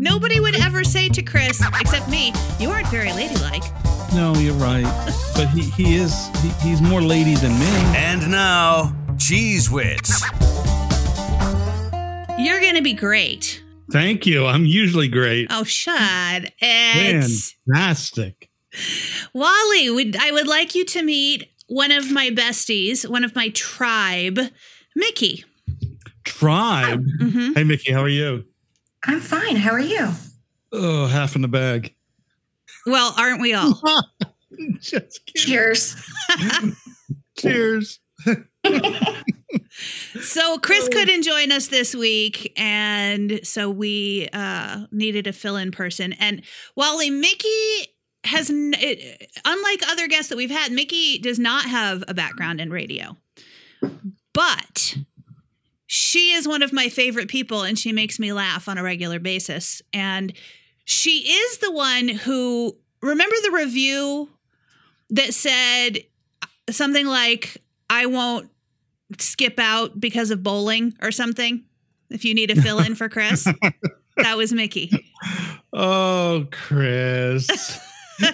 Nobody would ever say to Chris, except me, you aren't very ladylike. No, you're right. But he, he is, he, he's more lady than me. And now, Cheese Wits. You're going to be great. Thank you. I'm usually great. Oh, shut it. Fantastic. Wally, would, I would like you to meet one of my besties, one of my tribe, Mickey. Tribe. Mhm. Hey, Mickey, how are you? I'm fine. How are you? Oh, half in the bag. Well, aren't we all? Just. Cheers. Cheers. So Chris couldn't join us this week, and so we uh, needed a fill-in person. And Wally, Mickey has, n- it, unlike other guests that we've had, Mickey does not have a background in radio, but she is one of my favorite people, and she makes me laugh on a regular basis. And she is the one who remember the review that said something like, "I won't." skip out because of bowling or something. If you need a fill in for Chris, that was Mickey. Oh, Chris.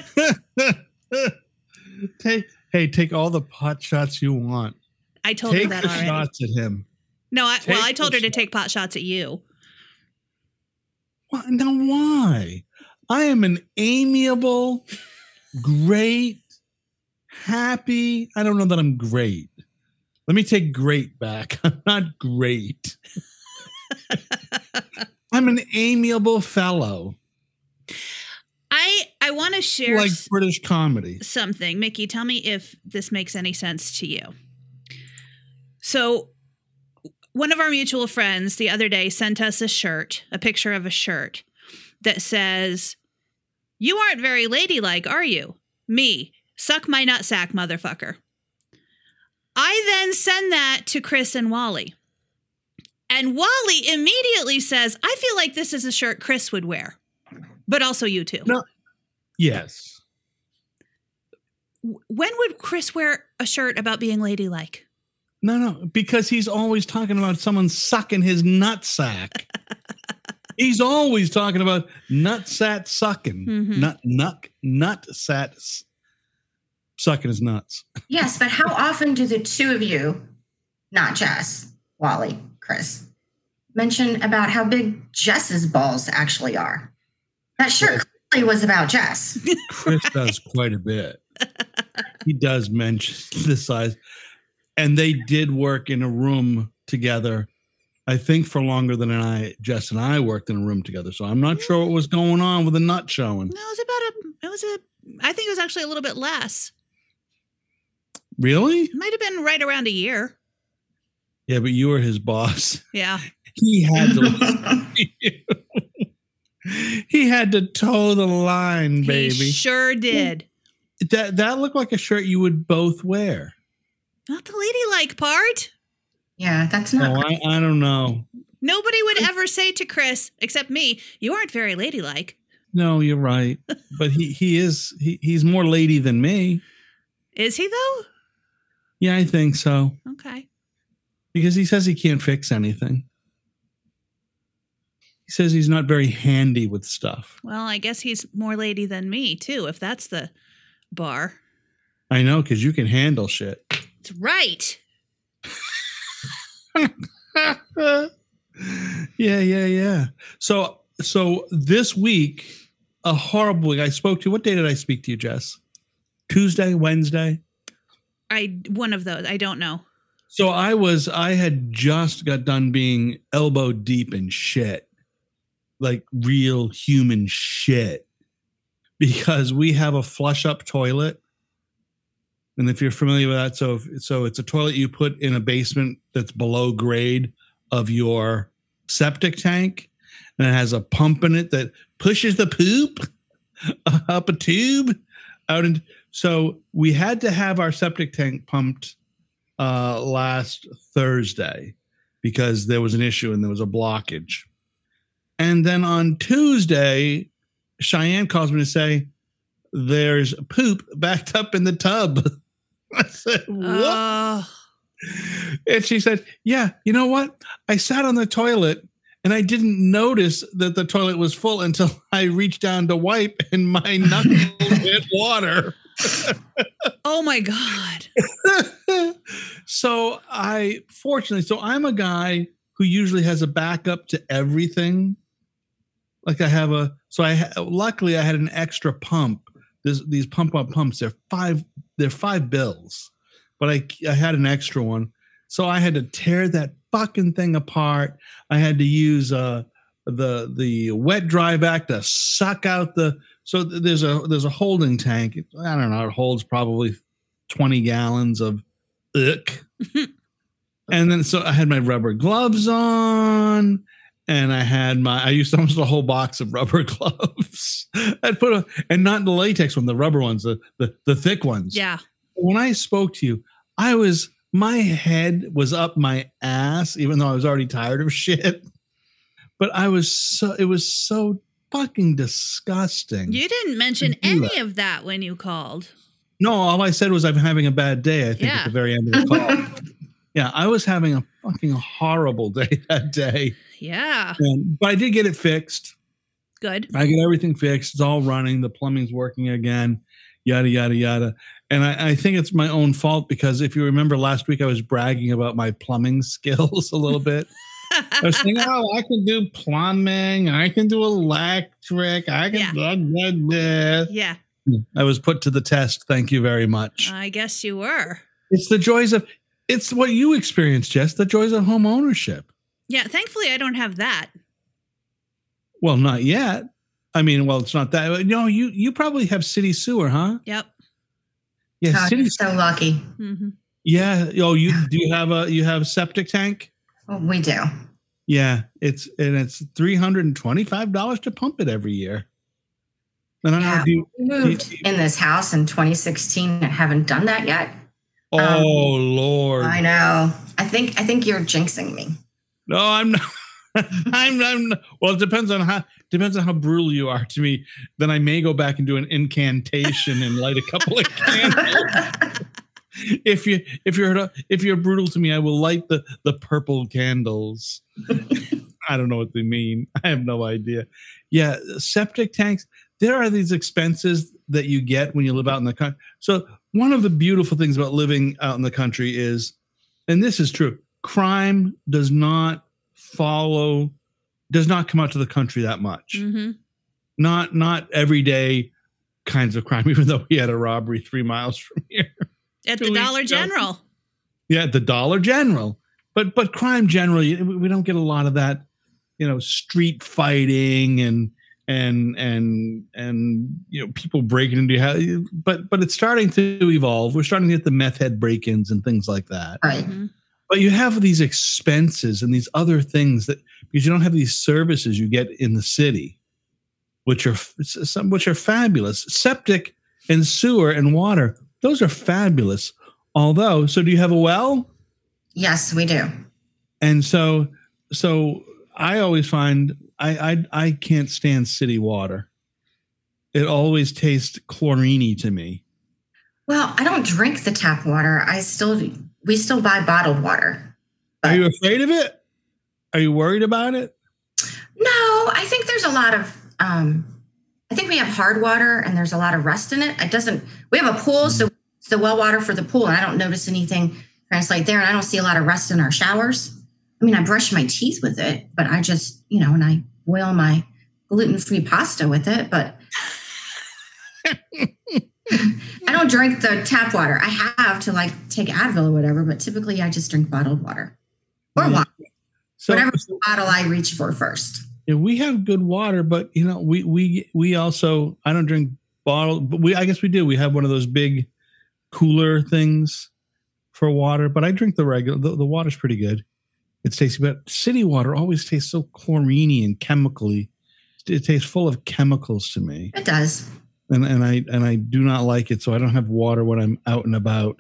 take hey, take all the pot shots you want. I told take her that the already. shots at him. No, I, well, I told her to shot. take pot shots at you. Now why? I am an amiable, great, happy. I don't know that I'm great. Let me take great back. I'm not great. I'm an amiable fellow, I I want to share like British comedy. something. Mickey, tell me if this makes any sense to you. So, one of our mutual friends the other day sent us a shirt, a picture of a shirt that says, You aren't very ladylike, are you? Me, suck my nutsack, motherfucker. I then send that to Chris and Wally. And Wally immediately says, I feel like this is a shirt Chris would wear, but also you too. No. Yes. When would Chris wear a shirt about being ladylike? No, no, because he's always talking about someone sucking his nutsack. he's always talking about nutsat sucking. Mhm. Nut nut nutsat sucking his nuts. Yes, but how often do the two of you, not Jess, Wally, Chris, mention about how big Jess's balls actually are? That shirt clearly was about Jess. Chris does quite a bit. He does mention the size. And they did work in a room together, I think for longer than I, Jess and I worked in a room together. So I'm not sure what was going on with the nut showing. No, it was about a. It was a. I think it was actually a little bit less. Really? It might have been right around a year. Yeah, but you were his boss. Yeah. He had to listen to you. He had to toe the line, baby. He sure did. that that looked like a shirt you would both wear. Not the ladylike part. yeah, that's not. Oh, I, I don't know. Nobody would ever say to Chris, except me, you aren't very ladylike. No, you're right. But he he is he, he's more lady than me. Is he though? Yeah, I think so. Okay. Because he says he can't fix anything. He says he's not very handy with stuff. Well, I guess he's more lady than me too, if that's the bar. I know because you can handle shit. It's right. yeah, yeah, yeah. So so this week, a horrible week. I spoke to what day did I speak to you, Jess? Tuesday, Wednesday. I one of those. I don't know. So I was I had just got done being elbow deep in shit. Like real human shit. Because we have a flush up toilet. And if you're familiar with that, so so it's a toilet you put in a basement that's below grade of your septic tank and it has a pump in it that pushes the poop up a tube out and so we had to have our septic tank pumped uh, last Thursday because there was an issue and there was a blockage. And then on Tuesday, Cheyenne calls me to say, There's poop backed up in the tub. I said, What? Oh, and she said, Yeah, you know what? I sat on the toilet and I didn't notice that the toilet was full until I reached down to wipe and my knuckle hit water. Oh my god. so I fortunately, so I'm a guy who usually has a backup to everything. Like I have a, so I luckily I had an extra pump. There's these pump up pumps. They're five. They're five bills, but I I had an extra one, so I had to tear that fucking thing apart. I had to use uh the the wet dry back to suck out the. So there's a there's a holding tank. I don't know. It holds probably twenty gallons of ick. and then so I had my rubber gloves on and I had my I used almost a whole box of rubber gloves. I'd put a and not the latex one, the rubber ones, the the, the thick ones. Yeah. When I spoke to you, I was my head was up my ass, even though I was already tired of shit. But I was so it was so fucking disgusting. You didn't mention any that. of that when you called. no, all I said was I'm having a bad day, I think Yeah. at the very end of the call. yeah, I was having a fucking horrible day that day. Yeah. And, but I did get it fixed. Good. I get everything fixed. It's all running. The plumbing's working again. Yada yada yada. And I, I think it's my own fault because if you remember last week, I was bragging about my plumbing skills a little bit. I was saying, "Oh, I can do plumbing. I can do electric. I can." Yeah. blah, blah, blah." yeah. I was put to the test. Thank you very much. I guess you were. it's the joys of. It's what you experience, Jess. The joys of home ownership. Yeah. Thankfully, I don't have that. Well, not yet. I mean, well, it's not that. No, you you probably have city sewer, huh? Yep. Yeah, God, city you're so lucky. hmm Yeah. Oh, you do you have a you have a septic tank? Well, we do. Yeah. It's and it's three hundred and twenty five dollars to pump it every year. And I don't know. Yeah. Do you, We moved in this house in 2016 and haven't done that yet. Oh Um, Lord. I know. I think I think you're jinxing me. No, I'm not. I'm, I'm not- well. It depends on how depends on how brutal you are to me. Then I may go back and do an incantation and light a couple of candles. if you if you're if you're brutal to me, I will light the the purple candles. I don't know what they mean. I have no idea. Yeah, septic tanks. There are these expenses that you get when you live out in the country. So one of the beautiful things about living out in the country is, and this is true, crime does not follow, does not come out to the country that much. hmm Not not everyday kinds of crime. Even though we had a robbery three miles from here. At the Dollar ago. General. Yeah, at the Dollar General. But but crime generally, we don't get a lot of that, you know, street fighting and and and and you know people breaking into your house. But but it's starting to evolve. We're starting to get the meth head break-ins and things like that. right. Mhm. But you have these expenses and these other things that because you don't have these services you get in the city, which are some which are fabulous. Septic and sewer and water, those are fabulous. Although, so do you have a well? Yes, we do. and so so i always find i i, I can't stand city water it always tastes chlorini to me Well, I don't drink the tap water. I still we still buy bottled water. are you afraid of it are you worried about it No, I think there's a lot of um I think we have hard water and there's a lot of rust in it. It doesn't we have a pool, so it's the well water for the pool, and I don't notice anything translate there, and I don't see a lot of rust in our showers. I mean, I brush my teeth with it, but I just, you know, and I boil my gluten-free pasta with it, but I don't drink the tap water. I have to like take Advil or whatever, but typically I just drink bottled water. Or Yeah. water, so, whatever bottle I reach for first. yeah, we have good water but you know we we we also i don't drink bottled but we i guess we do we have one of those big cooler things for water but i drink the regular the, the water's pretty good it's tasty but city water always tastes so chlorini and chemically it tastes full of chemicals to me It does. and and I and I do not like it, so I don't have water when I'm out and about.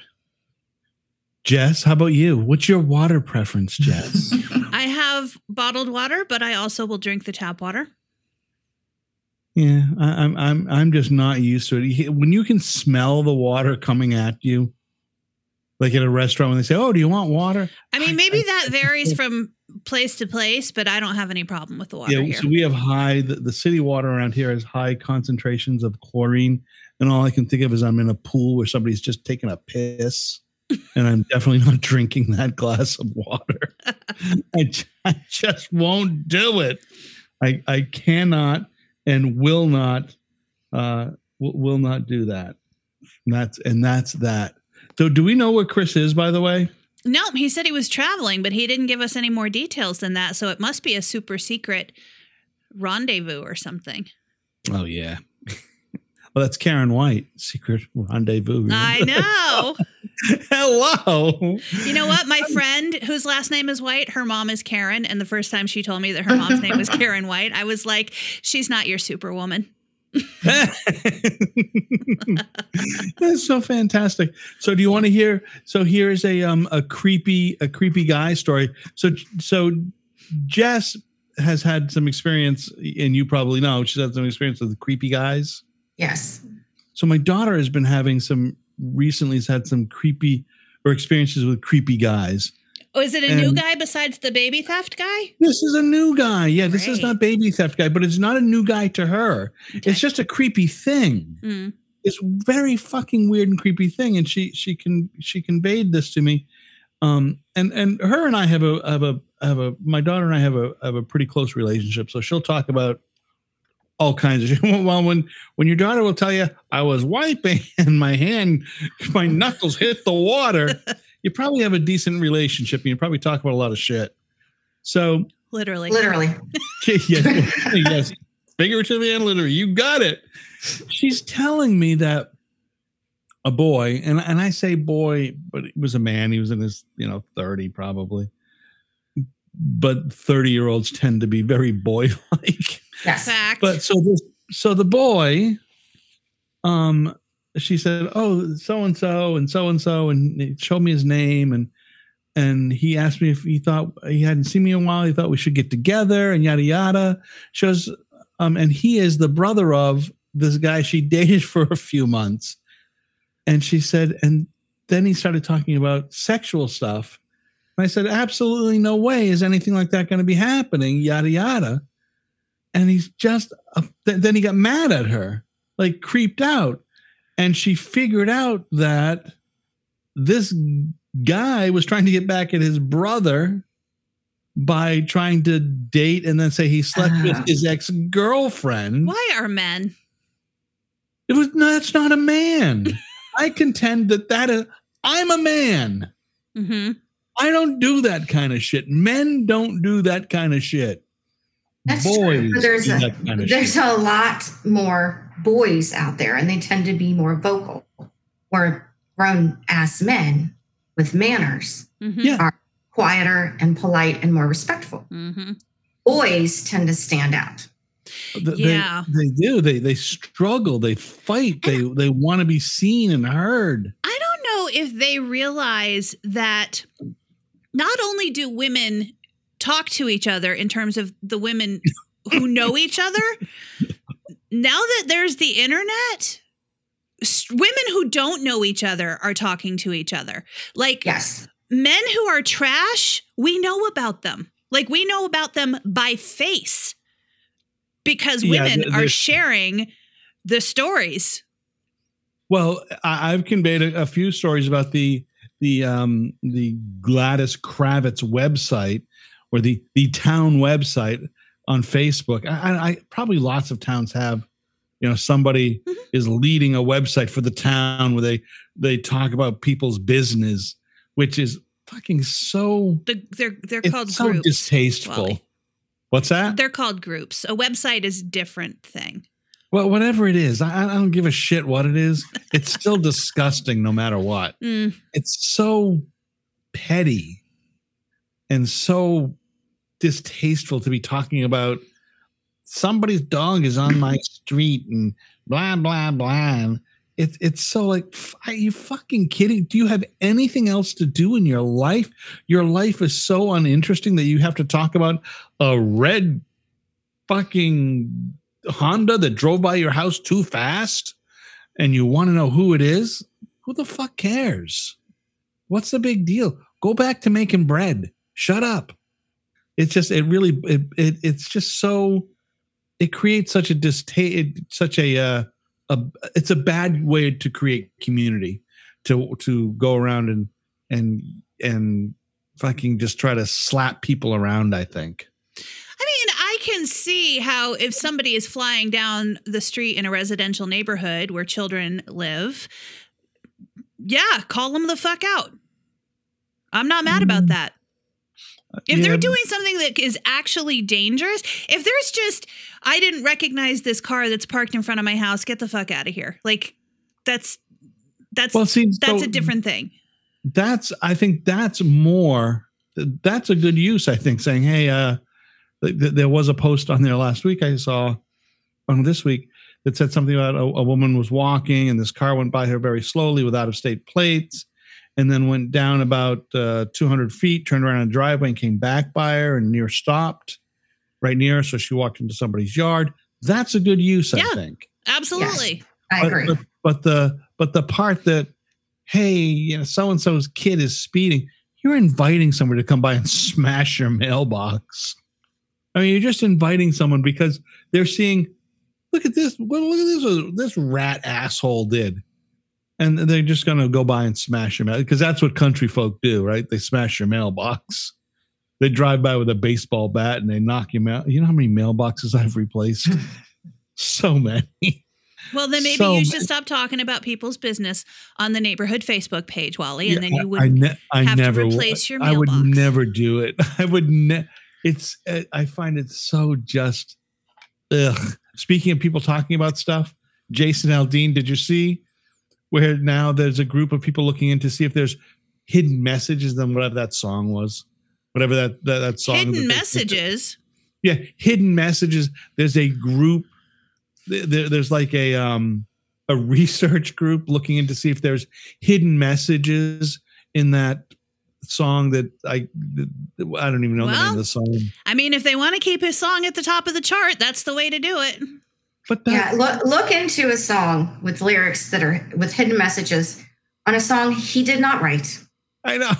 Jess, how about you? What's your water preference, Jess? I have bottled water, but I also will drink the tap water. yeah, I, I'm I'm I'm just not used to it. When you can smell the water coming at you, Like at a restaurant when they say, "Oh, do you want water?" I mean, maybe that varies from place to place, but I don't have any problem with the water yeah, here. so we have high. The, the city water around here has high concentrations of chlorine, and all I can think of is I'm in a pool where somebody's just taking a piss, and I'm definitely not drinking that glass of water. I just won't do it. I I cannot and will not uh will, will not do that. And that's and that's that. So do we know where Chris is by the way? Nope, he said he was traveling, but he didn't give us any more details than that. So it must be a super secret rendezvous or something. Oh yeah. well, that's Karen White, secret rendezvous. I know. Hello. You know what? My friend, whose last name is White, her mom is Karen. And the first time she told me that her mom's name was Karen White, I was like, she's not your superwoman. That's so fantastic. So do you want to hear so here's a um a creepy a creepy guy story. So so Jess has had some experience and you probably know she's had some experience with creepy guys. Yes. So my daughter has been having some recently has had some creepy or experiences with creepy guys. Oh, is it a new guy besides the baby theft guy? This is a new guy. Yeah, this is not baby theft guy, but it's not a new guy to her. Okay. It's just a creepy thing. Mm. It's very fucking weird and creepy thing. And she she can she conveyed this to me. Um and and her and I have a have a have a my daughter and I have a have a pretty close relationship. So she'll talk about all kinds of shit. Well, when when your daughter will tell you, I was wiping and my hand, my knuckles hit the water, you probably have a decent relationship and you probably talk about a lot of shit. So Literally. Literally. yes, yes, figuratively and literally, you got it. She's telling me that a boy, and and I say boy, but it was a man. He was in his you know thirty probably, but thirty year olds tend to be very boy like. Yes. Fact. But so this, so the boy, um, she said, "Oh, so and so and so and so," and he showed me his name, and and he asked me if he thought he hadn't seen me in a while. He thought we should get together, and yada yada. Shows, um, and he is the brother of this guy she dated for a few months, and she said, and then he started talking about sexual stuff. And I said, absolutely no way is anything like that going to be happening, yada yada and he's just uh, th- then he got mad at her like creeped out and she figured out that this guy was trying to get back at his brother by trying to date and then say he slept Ah. with his ex-girlfriend Why are men? it was no, that's not a man i contend that that is i'm a man hmm i don't do that kind of shit men don't do that kind of shit That's boys true. There's a, that kind of there's shit. a lot more boys out there, and they tend to be more vocal. Where grown ass men with manners, hmm Yeah. quieter and polite and more respectful. hmm Boys tend to stand out. Th- Yeah. they, they do. They they struggle. They fight. They they want to be seen and heard. I don't know if they realize that not only do women talk to each other in terms of the women who know each other, now that there's the internet, women who don't know each other are talking to each other. Like Yes. men who are trash, we know about them. Like we know about them by face because women th- are sharing the stories. Well, I, I've conveyed a, a few stories about the the um the Gladys Kravitz website or the the town website on Facebook. I, I, probably lots of towns have. You know, somebody Mhm. is leading a website for the town where they they talk about people's business, which is fucking so The, they're they're it's called so groups. distasteful. Wally. What's that? They're called groups. A website is a different thing. Well, whatever it is, I, I don't give a shit what it is. It's still disgusting no matter what. Mm, It's so petty and so distasteful to be talking about somebody's dog is on my street and blah blah blah. It's it's so like, are you fucking kidding? Do you have anything else to do in your life? Your life is so uninteresting that you have to talk about a red fucking Honda that drove by your house too fast, and you want to know who it is? Who the fuck cares? What's the big deal? Go back to making bread. Shut up. It's just it really it, it it's just so it creates such a distaste such a uh, a it's a bad way to create community to to go around and and and fucking just try to slap people around i think I mean, I can see how if somebody is flying down the street in a residential neighborhood where children live, yeah, call them the fuck out. I'm not mad about Mm. that. If Yeah, they're doing something that is actually dangerous, if there's just, I didn't recognize this car that's parked in front of my house, get the fuck out of here. Like, that's that's well see that's so a different thing. that's i think that's more that's a good use i think saying hey uh th- th- there was a post on there last week i saw on this week that said something about a, a woman was walking and this car went by her very slowly with out of state plates and then went down about uh, 200 feet turned around in a driveway and came back by her and near stopped right near her so she walked into somebody's yard that's a good use i Yeah. think Absolutely. I but, agree. But, but the but the part that hey, you know, so and so's kid is speeding, you're inviting somebody to come by and smash your mailbox. I mean, you're just inviting someone because they're seeing, look at this, look at this, what this rat asshole did. And they're just going to go by and smash your mail because that's what country folk do, right? They smash your mailbox. They drive by with a baseball bat and they knock your out. You know how many mailboxes I've replaced? so many. Well, then maybe So you ma- should stop talking about people's business on the neighborhood Facebook page, Wally, and then you would I, ne- I have to never w- replace your mailbox. I would mailbox. never do it. I would ne- it's uh, I find it so just ugh. Speaking of people talking about stuff, Jason Aldean, did you see where now there's a group of people looking in to see if there's hidden messages than whatever that song was, whatever that that, that song. that hidden they- messages. yeah, hidden messages. There's a group. There, there's like a um a research group looking in to see if there's hidden messages in that song that I I don't even know the name of the song. I mean, if they want to keep his song at the top of the chart, that's the way to do it. But that, yeah, look look into a song with lyrics that are with hidden messages on a song he did not write. I know.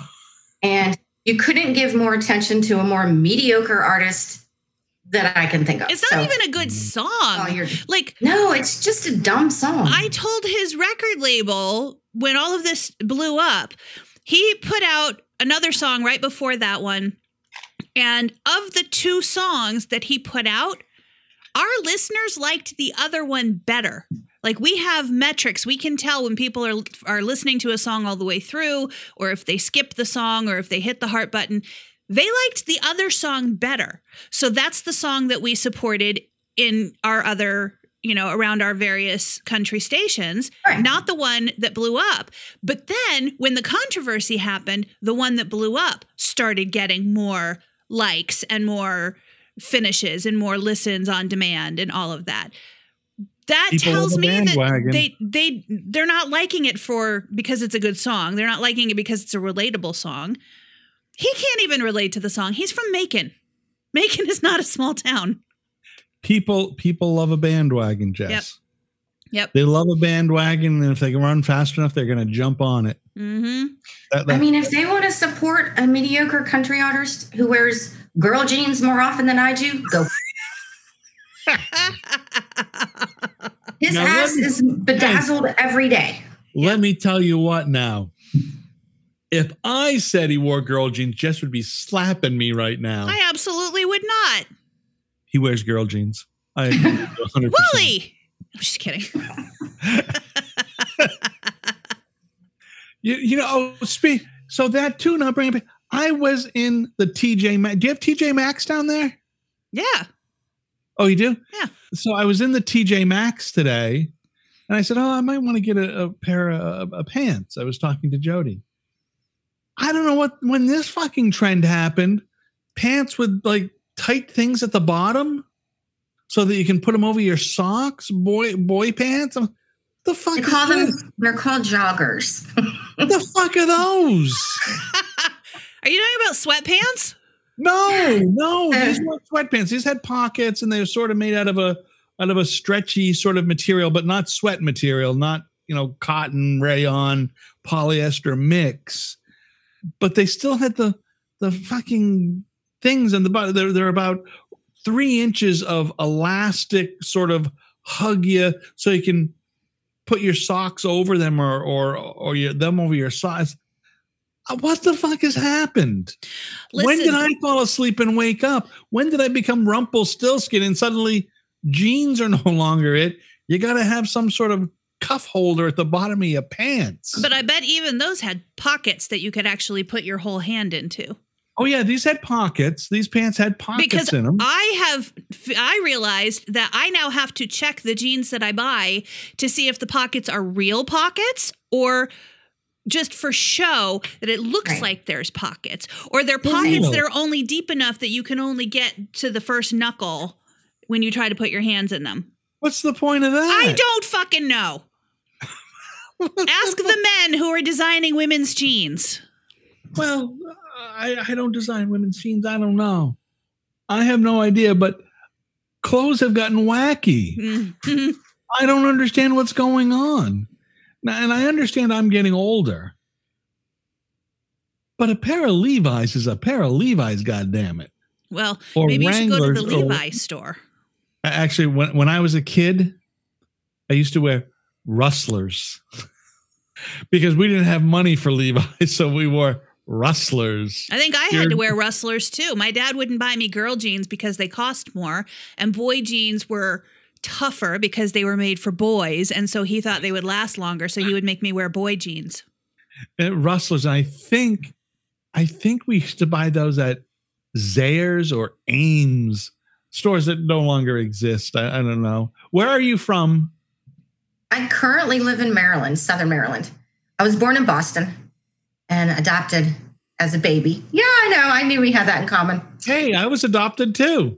And you couldn't give more attention to a more mediocre artist that I can think of. It's not So- even a good song. Oh, you're- like no, it's just a dumb song. I told his record label when all of this blew up, he put out another song right before that one. And of the two songs that he put out, our listeners liked the other one better. Like we have metrics, we can tell when people are are listening to a song all the way through or if they skip the song or if they hit the heart button. They liked the other song better. So that's the song that we supported in our other, you know, around our various country stations, not the one that blew up. But then when the controversy happened, the one that blew up started getting more likes and more finishes and more listens on demand and all of that. That People tells me that they they they're not liking it for because it's a good song. They're not liking it because it's a relatable song. He can't even relate to the song. He's from Macon. Macon is not a small town. people people love a bandwagon, Jess. Yep. Yep. They love a bandwagon, and if they can run fast enough, they're going to jump on it. Mm-hmm. That, I mean, if they want to support a mediocre country artist who wears girl jeans more often than I do, go. His Now, ass me- is bedazzled every day. Let me tell you what now. If I said he wore girl jeans, Jess would be slapping me right now. I absolutely would not. he wears girl jeans. I agree 100%. Wally! I'm just kidding. You, you know, oh, speak. So that too, now bring it back. I was in the TJ Maxx. Do you have TJ Maxx down there? Yeah. Oh, you do? Yeah. So I was in the TJ Maxx today, and I said, "Oh, I might want to get a, a pair of, of pants." I was talking to Jody. I don't know what when this fucking trend happened. Pants with like tight things at the bottom, so that you can put them over your socks. Boy, boy pants. I'm- the fuck They is call this? them. They're called joggers. What the fuck are those? Are you talking about sweatpants? No, no, uh. these weren't sweatpants. These had pockets, and they were sort of made out of a out of a stretchy sort of material, but not sweat material, not you know cotton, rayon, polyester mix. but they still had the the fucking things in the bottom. They're they're about three inches of elastic sort of hug you so you can put your socks over them or or or your, them over your socks. Uh, What the fuck has happened? when did I fall asleep and wake up? When did I become Rumpelstiltskin and suddenly jeans are no longer it? You got to have some sort of cuff holder at the bottom of your pants. But I bet even those had pockets that you could actually put your whole hand into. Oh yeah, these had pockets. These pants had pockets Because in them. I have, I realized that I now have to check the jeans that I buy to see if the pockets are real pockets or just for show that it looks Right. like there's pockets or they're pockets no. that are only deep enough that you can only get to the first knuckle when you try to put your hands in them. What's the point of that? I don't fucking know. Ask the men who are designing women's jeans. Well, I, I don't design women's jeans. I don't know. I have no idea, but clothes have gotten wacky. Mhm. I don't understand what's going on. Now, and I understand I'm getting older. But a pair of Levi's is a pair of Levi's, God damn it. well, Or maybe you should go to the Wranglers or- Levi store. Actually, when, when I was a kid, I used to wear rustlers because we didn't have money for Levi's, so we wore rustlers. I think I had You're- to wear rustlers too. My dad wouldn't buy me girl jeans because they cost more, and boy jeans were tougher because they were made for boys, and so he thought they would last longer. So he would make me wear boy jeans. Uh, rustlers. I think, I think we used to buy those at Zayres or Ames stores that no longer exist. I, I don't know. Where are you from? I currently live in Maryland, Southern Maryland. I was born in Boston and adopted as a baby. Yeah, I know. I knew we had that in common. Hey, I was adopted too.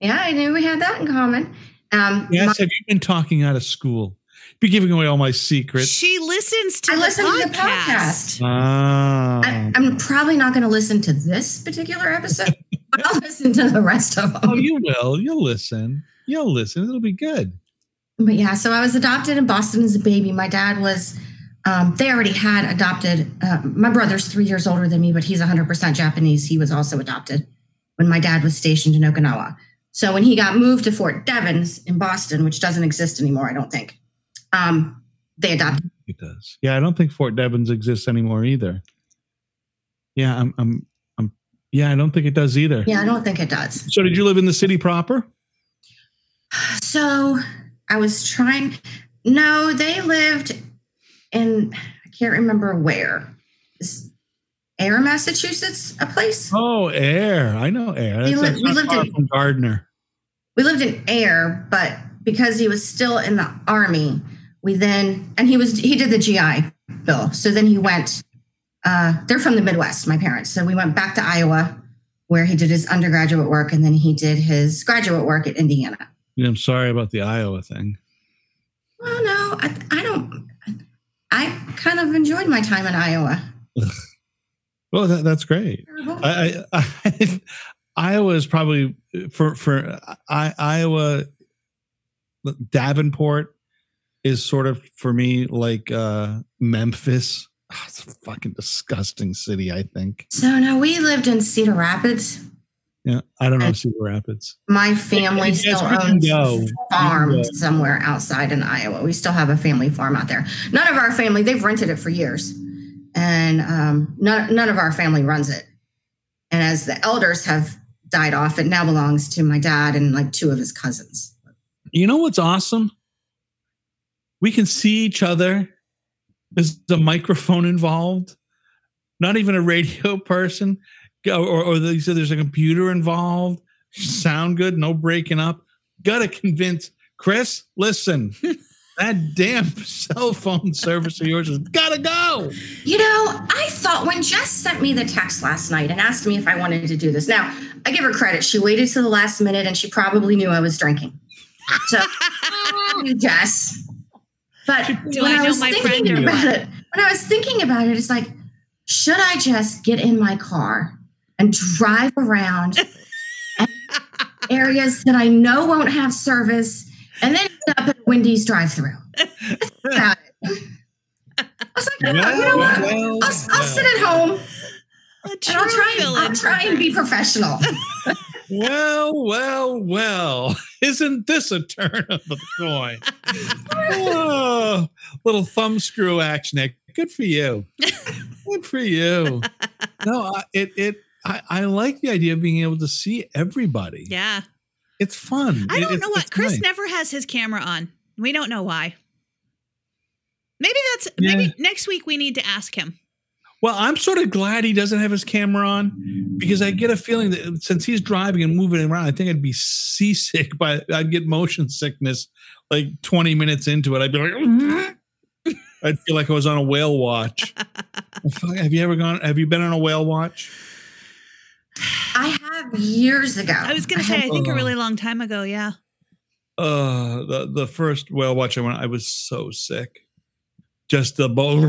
Yeah, I knew we had that in common. Um, Yes. my- have you been talking out of school? Be giving away all my secrets. She listens to I the listen to the podcast. podcast. Ah. I, I'm probably not going to listen to this particular episode, but I'll listen to the rest of them. oh, you will. You'll listen. You'll listen. It'll be good. But yeah, so I was adopted in Boston as a baby. My dad was, um, they already had adopted. Uh, my brother's three years older than me, but he's 100% Japanese. He was also adopted when my dad was stationed in Okinawa. So when he got moved to Fort Devens in Boston, which doesn't exist anymore, I don't think, um, they adopted. It does. Yeah, I don't think Fort Devens exists anymore either. Yeah, I'm. I'm. I'm. Yeah, I don't think it does either. Yeah, I don't think it does. So, did you live in the city proper? So I was trying. No, they lived in, I can't remember where. Is Ayer, Massachusetts, a place? Oh, Ayer. I know Ayer. We That's, li- we lived in- from Gardner. we lived in Ayer but because he was still in the army we then and he was he did the gi bill so then he went uh, they're from the midwest my parents so we went back to iowa where he did his undergraduate work and then he did his graduate work at indiana know, I'm sorry about the Iowa thing. well no i, I don't i kind of enjoyed my time in iowa Well, that, that's great. I, I, I, Iowa is probably for for I, Iowa. Davenport is sort of for me like uh, Memphis. Ah, It's a fucking disgusting city. I think. so no we lived in cedar rapids Yeah, I don't know Cedar Rapids. my family Yes, still we owns go. a farm somewhere outside in Iowa. We still have a family farm out there. None of our family, they've rented it for years. And um, none, none of our family runs it. And as the elders have died off, it now belongs to my dad and like two of his cousins. You know what's awesome? We can see each other. There's a microphone involved. Not even a radio person, Go- or, or they said there's a computer involved. Sound good, no breaking up. Got to convince Chris. Listen, that damn cell phone service of yours has got to go. You know, I thought when Jess sent me the text last night and asked me if I wanted to do this. Now, I give her credit. She waited to the last minute and she probably knew I was drinking. So, Jess. But Do when I I, was my thinking about it, when I was thinking about it, it's like, should I just get in my car and drive around areas that I know won't have service and then end up at Wendy's drive-through? I was like, you know, you know what? Well, I'll, I'll sit at home And I'll try, and, I'll try and be professional. well, well, well. Isn't this a turn of the coin? oh, little thumb screw action. Good for you. Good for you. No, I- it it I, I like the idea of being able to see everybody. Yeah. It's fun. I don't it's- know what Chris nice. never has his camera on. We don't know why. Maybe that's Yeah. maybe next week we need to ask him. Well, I'm sort of glad he doesn't have his camera on because I get a feeling that since he's driving and moving around, I think I'd be seasick by I'd get motion sickness like 20 minutes into it. I'd be like I'd feel like I was on a whale watch. Have you ever gone have you been on a whale watch? I have years ago. I was gonna say I think a really long time ago, yeah. Uh the the first whale watch I went I was so sick. Just the bowl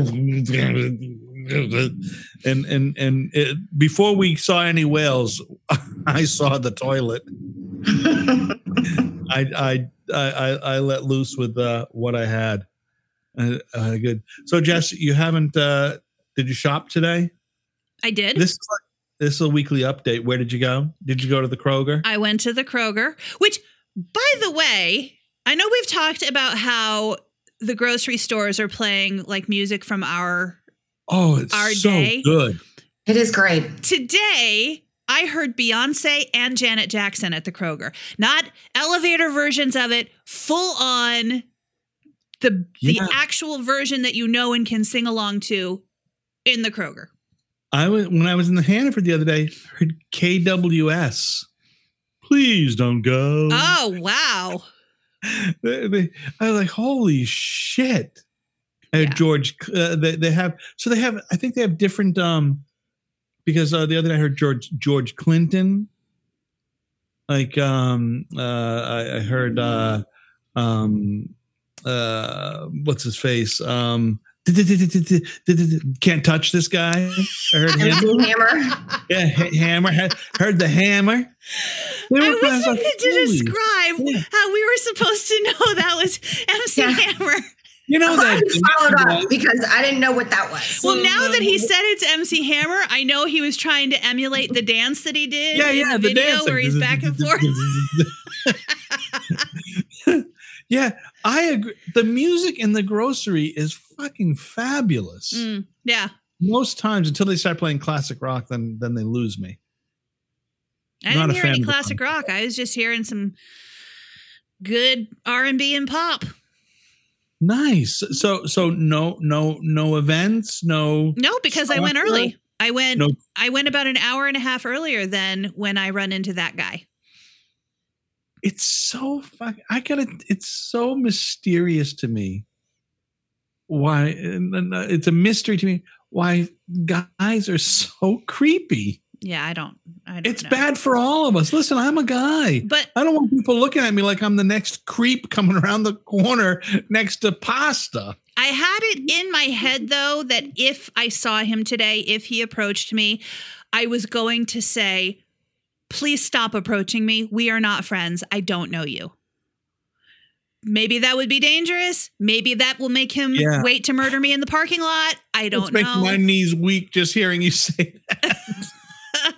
and and and it, before we saw any whales, I saw the toilet. I I I I I let loose with uh, what I had. Uh, uh, good. So Jess, you haven't? Uh, did you shop today? I did. This is like, this is a weekly update. Where did you go? Did you go to the Kroger? I went to the Kroger, which, by the way, I know we've talked about how the grocery stores are playing like music from our. oh, it's Our so day. good. it is great. Today, I heard Beyonce and Janet Jackson at the Kroger. Not elevator versions of it, full on the the actual version that you know and can sing along to in the Kroger. I was when I was in the Hannaford the other day. Heard KWS. Please don't go. Oh wow. they, they- I was like, holy shit. And Yeah. George, uh, they, they have, so they have, I think they have different, um, because uh, the other day I heard George, George Clinton, like, um, uh, I, I heard, uh, um, uh, what's his face? Um, can't touch this guy. I heard him. Hammer. Yeah, hammer. Heard the hammer. They I were wish guys I like, could "Holy describe shit." how we were supposed to know that was MC Yeah. Hammer. You know that. you followed up because I didn't know what that was. Well, now that he said it's MC Hammer, I know he was trying to emulate the dance that he did yeah, in yeah, the the, video dancing. where he's back and forth. yeah, I agree. The music in the grocery is fucking fabulous. Mm, yeah. Most times, until they start playing classic rock, then then they lose me. I didn't hear any classic rock. I was just hearing some good R and B and pop. Nice. So so no no no events. No. No, because I went early. I went No. I went about an hour and a half earlier than when I run into that guy. It's so fuck. I gotta. It's so mysterious to me. Why? uh, It's a mystery to me. Why guys are so creepy. Yeah, I don't I don't It's know. bad for all of us. Listen, I'm a guy. But I don't want people looking at me like I'm the next creep coming around the corner next to pasta. I had it in my head though that if I saw him today, if he approached me, I was going to say, please stop approaching me. We are not friends. I don't know you. Maybe that would be dangerous. Maybe that will make him Yeah. wait to murder me in the parking lot. I don't know. it's making know. my knees weak just hearing you say that.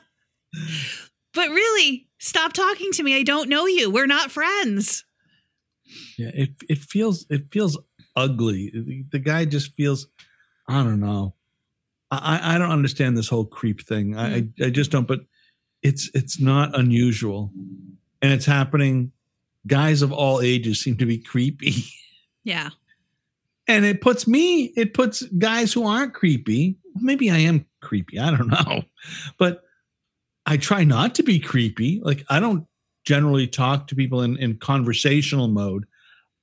But really, stop talking to me. I don't know you. We're not friends. Yeah, it it feels it feels ugly. The, the guy just feels. I don't know. I I don't understand this whole creep thing. I hmm. I I just don't. But it's it's not unusual, and it's happening. Guys of all ages seem to be creepy. Yeah. and it puts me it puts guys who aren't creepy maybe i am creepy i don't know but i try not to be creepy like i don't generally talk to people in, in conversational mode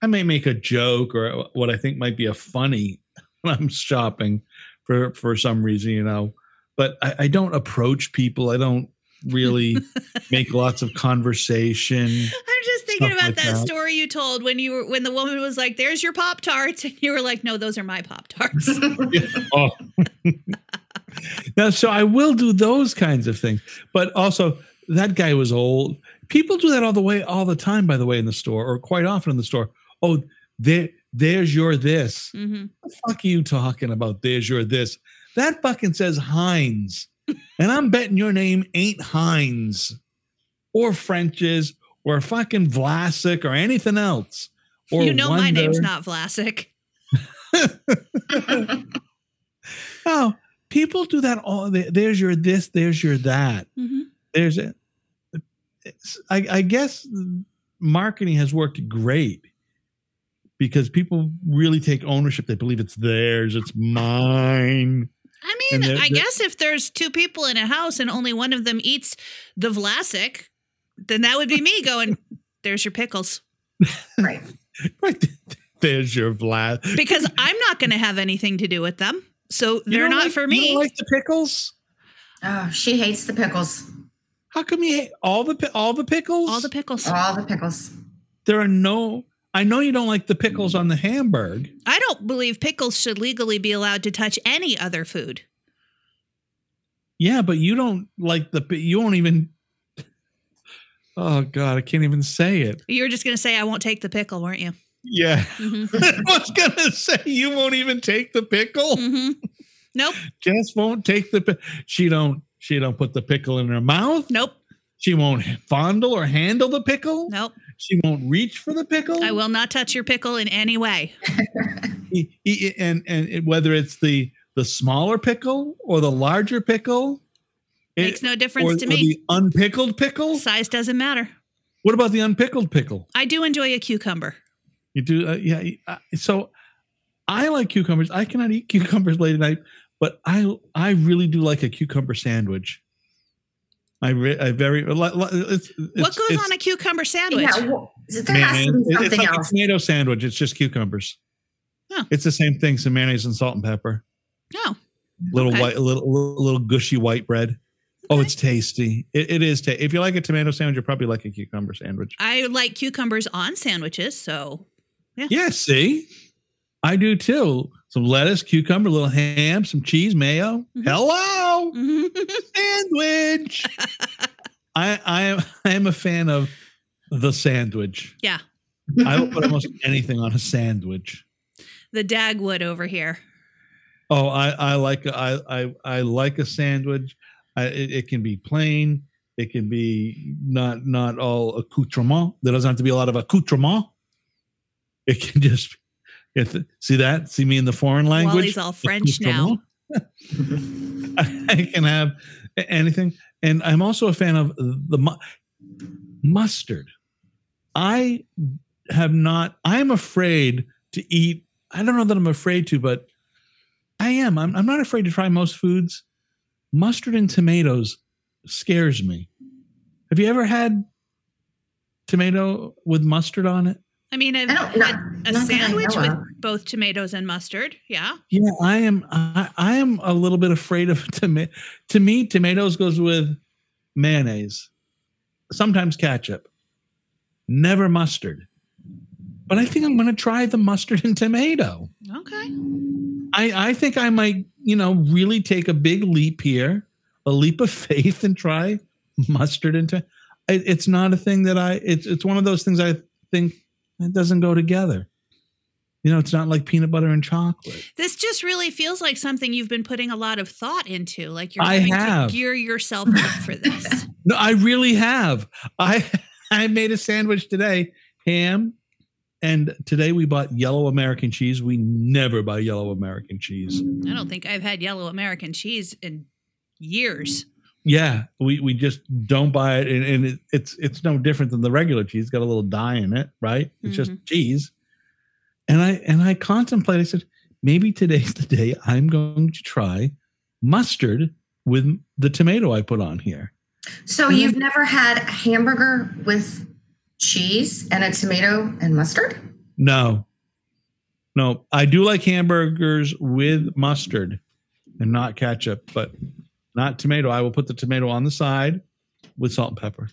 i may make a joke or what i think might be a funny when i'm shopping for for some reason you know but i, I don't approach people i don't really make lots of conversation I'm just thinking about like that, that. story you told when you were when the woman was like, "There's your pop tarts," and you were like, "No, those are my pop tarts." oh. now, so I will do those kinds of things, but also that guy was old. People do that all the way, all the time. By the way, in the store, or quite often in the store. Oh, there, there's your this. hmm What the fuck are you talking about? There's your this. That fucking says Heinz. And I'm betting your name ain't Heinz or French's or fucking Vlasic or anything else. Or you know my name's not Vlasic. Oh, people do that all. There's your this. There's your that. hmm There's a. it's- I, I guess marketing has worked great because people really take ownership. They believe it's theirs. It's mine. I And mean, the- I the- guess if there's two people in a house and only one of them eats the Vlasic, then that would be me going, there's your pickles. right. Right. There's your Vlad. Because I'm not going to have anything to do with them. So they're don't like- for you me. don't like the pickles? Oh, she hates the pickles. How come you hate all the all the pickles? All the pickles. All the pickles. there are no. I know you don't like the pickles on the hamburg. I don't believe pickles should legally be allowed to touch any other food. Yeah, but you don't like the. You won't even. Oh God, I can't even say it. You were just going to say, I won't take the pickle, weren't you? Yeah, hmm I was gonna say you won't even take the pickle. hmm Nope. Jess won't take the. She don't. She don't put the pickle in her mouth. Nope. She won't fondle or handle the pickle. Nope. She won't reach for the pickle. I will not touch your pickle in any way. E- e- and and it- whether it's the the smaller pickle or the larger pickle, it- Makes no difference or, to or me. the unpickled pickle. Size doesn't matter. What about the unpickled pickle? I do enjoy a cucumber. You do, uh, yeah. uh, So I like cucumbers. I cannot eat cucumbers late at night, but I I really do like a cucumber sandwich. I, re- I very li- li- it's, what goes it's on a cucumber sandwich? Yeah, well, there has to be It- It's something like a tomato sandwich. It's just cucumbers. Huh. It's the same thing. Some mayonnaise and salt and pepper. Oh, little Okay. white, little, little little gushy white bread. Oh, it's tasty. It, it is. Ta- if you like a tomato sandwich, you probably like a cucumber sandwich. I like cucumbers on sandwiches. So Yeah, see, I do too. Some lettuce, cucumber, a little ham, some cheese, mayo. Mhm. Hello, Mhm. sandwich. I I am I am a fan of the sandwich. yeah, I will put almost anything on a sandwich. the Dagwood over here. Oh, I I like a- I I I like a sandwich. I, it, it can be plain. It can be not not all accoutrement. There doesn't have to be a lot of accoutrement. It can just if see that see me in the foreign language. Wally's all French now. I can have anything, and I'm also a fan of the mu- mustard. I have not. I'm afraid to eat. I don't know that I'm afraid to, but I am. I'm, I'm not afraid to try most foods. Mustard and tomatoes scares me. Have you ever had tomato with mustard on it? I mean, I've I don't- had not- a not sandwich with both tomatoes and mustard. Yeah. Yeah, I am. I, I am a little bit afraid of tomato. To me, tomatoes goes with mayonnaise, sometimes ketchup, never mustard. But I think I'm going to try the mustard and tomato. Okay. I, I think I might, you know, really take a big leap here, a leap of faith, and try mustard and to- it, It's not a thing that I. It's it's one of those things I think it doesn't go together. You know, it's not like peanut butter and chocolate. This just really feels like something you've been putting a lot of thought into. Like you're I having have. to gear yourself up for this. No, I really have. I I made a sandwich today, ham, and today we bought yellow American cheese. We never buy yellow American cheese. I don't think I've had yellow American cheese in years. Yeah, we we just don't buy it, and, and it, it's it's no different than the regular cheese. It's got a little dye in it, right? It's just mm-hmm. cheese. And I and I contemplated. I said maybe today's the day I'm going to try mustard with the tomato I put on here. So you've never had a hamburger with cheese and a tomato and mustard? No. No, I do like hamburgers with mustard and not ketchup, but not tomato. I will put the tomato on the side with salt and pepper.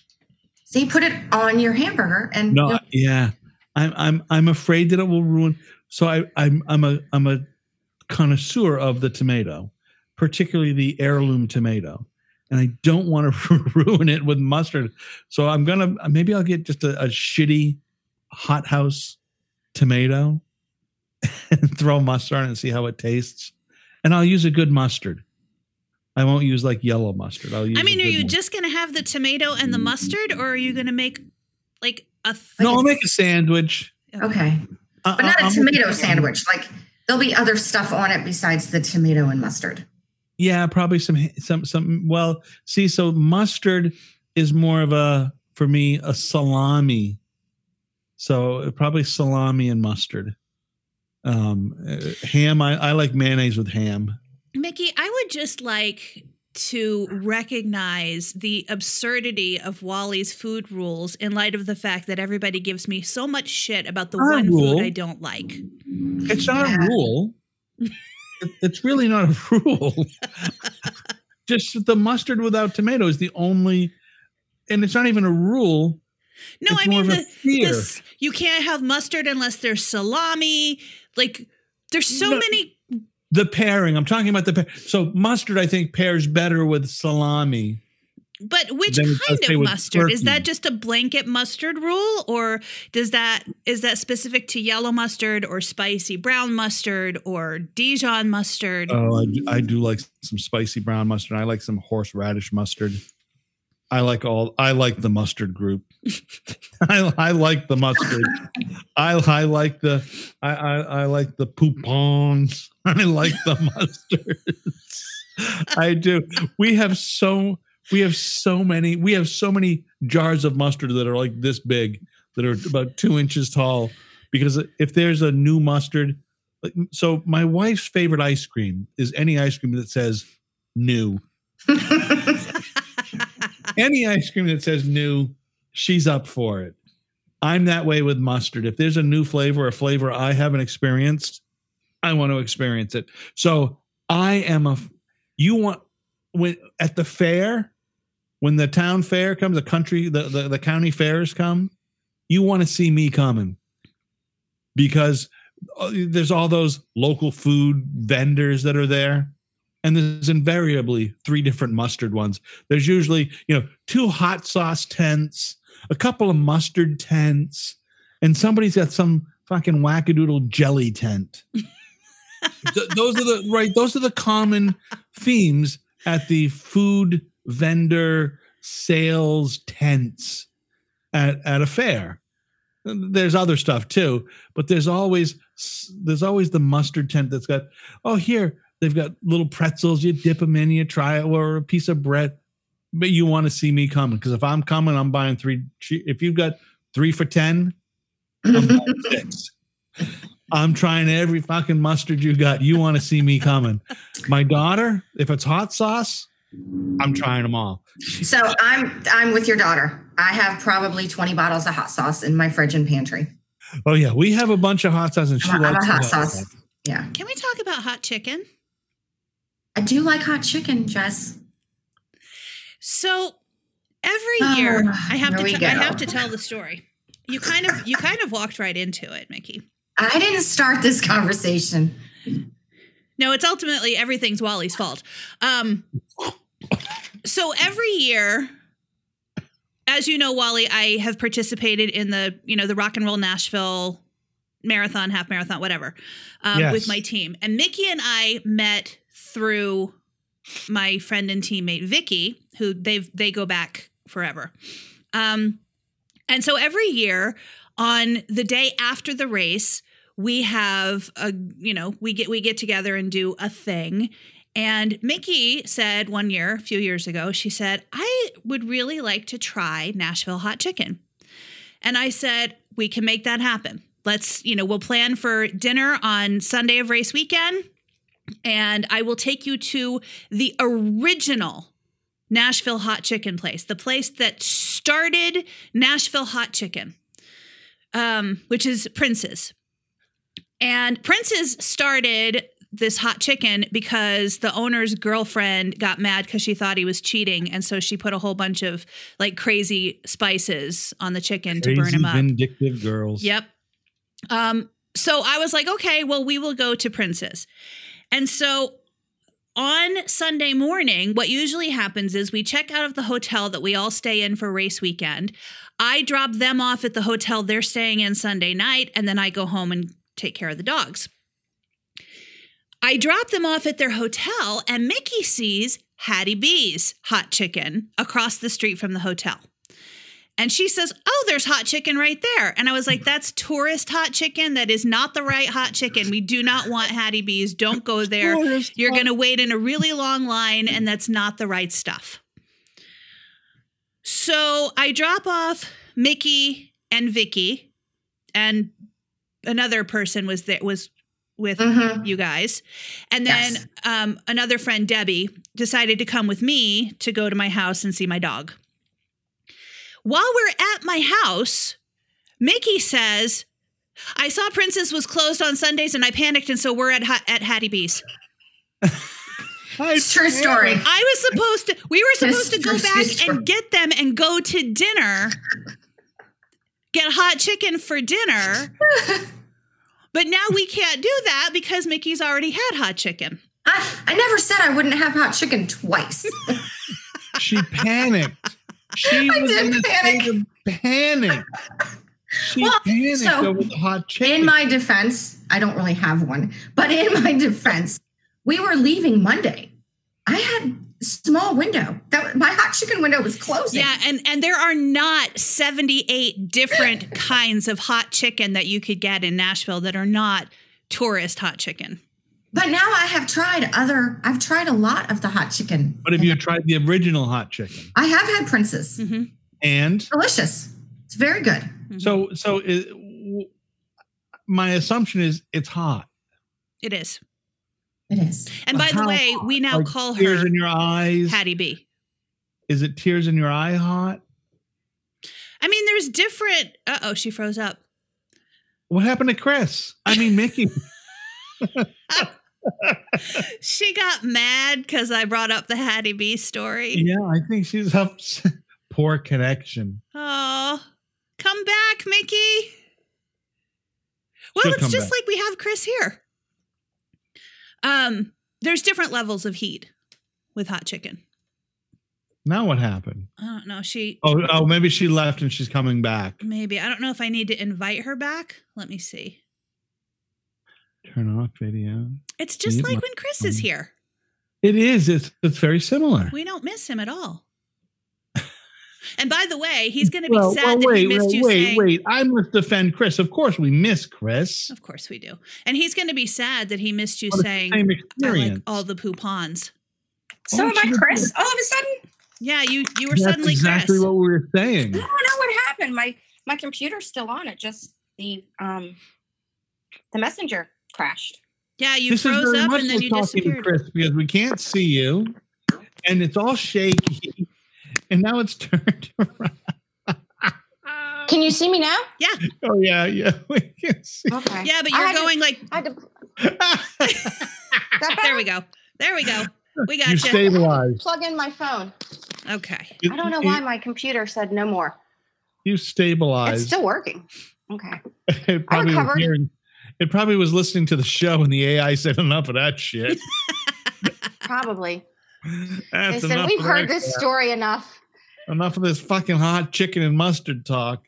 So you put it on your hamburger and No, yeah. I'm I'm I'm afraid that it will ruin so I I'm I'm a I'm a connoisseur of the tomato, particularly the heirloom tomato. And I don't want to ruin it with mustard. So I'm gonna maybe I'll get just a, a shitty hothouse tomato and throw mustard on it and see how it tastes. And I'll use a good mustard. I won't use like yellow mustard. I'll use. I mean, are you one. just going to have the tomato and the mustard, or are you going to make like a? Th- No, I'll make a sandwich. Okay. Uh, But not I'm a tomato with- sandwich. Like there'll be other stuff on it besides the tomato and mustard. Yeah, probably some some some. Well, see, so mustard is more of a for me a salami. So probably salami and mustard. Um, uh, ham. I, I like mayonnaise with ham. Mickey, I would just like to recognize the absurdity of Wally's food rules in light of the fact that everybody gives me so much shit about the Not a one rule. food I don't like. It's not Yeah. a rule. It's really not a rule. Just the mustard without tomato is the only, and it's not even a rule. No, It's I mean the, this you can't have mustard unless there's salami. Like there's so No. many The pairing. I'm talking about the pair. So mustard, I think, pairs better with salami. But which kind of mustard? Is that just a blanket mustard rule or does that is that specific to yellow mustard or spicy brown mustard or Dijon mustard? Oh, I do, I do like some spicy brown mustard. I like some horseradish mustard. I like all. I like the mustard group. I, I like the mustard. I I like the I I, I like the poupons. I like the mustards. I do. We have so we have so many. We have so many jars of mustard that are like this big, that are about two inches tall. Because if there's a new mustard, so my wife's favorite ice cream is any ice cream that says new. Any ice cream that says new, she's up for it. I'm that way with mustard. If there's a new flavor, a flavor I haven't experienced, I want to experience it. So I am a. You want when at the fair, when the town fair comes, the country, the the, the county fairs come, you want to see me coming because uh, there's all those local food vendors that are there and there's invariably three different mustard ones there's usually you know two hot sauce tents a couple of mustard tents and somebody's got some fucking wackadoodle jelly tent. Th- those are the right those are the common themes at the food vendor sales tents at, at a fair. There's other stuff too but there's always there's always the mustard tent that's got oh here they've got little pretzels you dip them in you try it or a piece of bread but you want to see me coming because if i'm coming i'm buying three if you've got three for ten i'm buying six i'm trying every fucking mustard you got you want to see me coming my daughter if it's hot sauce i'm trying them all so I'm I'm with your daughter. I have probably 20 bottles of hot sauce in my fridge and pantry. oh yeah we have a bunch of hot sauce and she I'm a, I'm a likes hot sauce. Yeah. Can we talk about hot chicken? I do like hot chicken, Jess. So every Oh, year I have to we t- I have to tell the story. You kind of you kind of walked right into it, Mickey. I didn't start this conversation. No, it's ultimately everything's Wally's fault. Um, so every year, as you know, Wally, I have participated in the you know the Rock and Roll Nashville marathon, half marathon, whatever, um, Yes. with my team. And Mickey and I met through my friend and teammate Vicky, who they've they go back forever. Um, and so every year on the day after the race, we have a you know we get we get together and do a thing. And Mickey said one year, a few years ago, she said, I would really like to try Nashville hot chicken. And I said, we can make that happen. Let's, you know, we'll plan for dinner on Sunday of race weekend. And I will take you to the original Nashville hot chicken place, the place that started Nashville hot chicken, um, which is Prince's. And Prince's started this hot chicken because the owner's girlfriend got mad because she thought he was cheating. And so she put a whole bunch of like crazy spices on the chicken to burn Crazy him up. vindictive girls Yep. Um, so I was like, okay, well, we will go to Prince's. And so on Sunday morning, what usually happens is we check out of the hotel that we all stay in for race weekend. I drop them off at the hotel they're staying in Sunday night, and then I go home and take care of the dogs. I drop them off at their hotel, and Mickey sees Hattie B's hot chicken across the street from the hotel. And she says, Oh, there's hot chicken right there. And I was like, That's tourist hot chicken. That is not the right hot chicken. We do not want Hattie B's. Don't go there. You're going to wait in a really long line, and that's not the right stuff. So I drop off Mickey and Vicky, and another person was there was with Mhm. you guys, and then Yes. um, another friend Debbie decided to come with me to go to my house and see my dog. While we're at my house, Mickey says. I saw Prince's was closed on Sundays and I panicked and so we're at Ha- at Hattie B's. It's true story. I was supposed to we were supposed to go back is and get them and go to dinner. Get hot chicken for dinner. But now we can't do that because Mickey's already had hot chicken. I, I never said I wouldn't have hot chicken twice. She panicked. She I was in a panic. state of panic. She Well, panicked so, over the hot chicken. in my defense, I don't really have one, but in my defense, we were leaving Monday. I had small window. That my hot chicken window was closing. Yeah, and and there are not 78 different kinds of hot chicken that you could get in Nashville that are not tourist hot chicken. But now I have tried other. I've tried a lot of the hot chicken. but have you tried the original hot chicken? I have had Prince's. hmm And Delicious. It's very good. so, so it, w- my assumption is it's hot. It is. It is. And by the way, hot? we now Are call tears her tears in your eyes. Hattie B. Is it tears in your eye hot? I mean, there's different. Uh oh, she froze up. What happened to Chris? I mean, Mickey. She got mad because I brought up the Hattie B story. yeah, I think she's upset. Poor connection. Oh, come back, Mickey. Well, She'll it's just back. like we have Chris here. Um, there's different levels of heat with hot chicken. Now what happened? I don't know. She Oh, oh, maybe she left and she's coming back. maybe I don't know if I need to invite her back. Let me see. Turn off video. It's just You like when Chris is um, here. It is. It's it's very similar. We don't miss him at all. And by the way, he's going to be Well, sad well, that he wait, missed well, you wait, saying. wait. I must defend Chris. Of course, we miss Chris. Of course we do. And he's going to be sad that he missed you But it's the saying, same I like experience. all the poupons. So Oh, am I she- Chris all of a sudden? Yeah, you you were That's suddenly exactly Chris. what we were saying. I don't know what happened. My my computer's still on. It just the um the messenger crashed. yeah, you this froze up and then you disappeared. Chris because we can't see you, and it's all shaky, and now it's turned around. Can you see me now? Yeah, Oh yeah, yeah, we can see. Okay. yeah, but you're had to- going like I to, there we go, there we go. We got you you. stabilized. plug in my phone. Okay. I don't know why my computer said no more. You stabilized. It's still working. Okay. it probably was recovered. Hearing. It probably was listening to the show, and the AI said enough of that shit. Probably. That's they said we've heard this crap. story enough. Enough of this fucking hot chicken and mustard talk.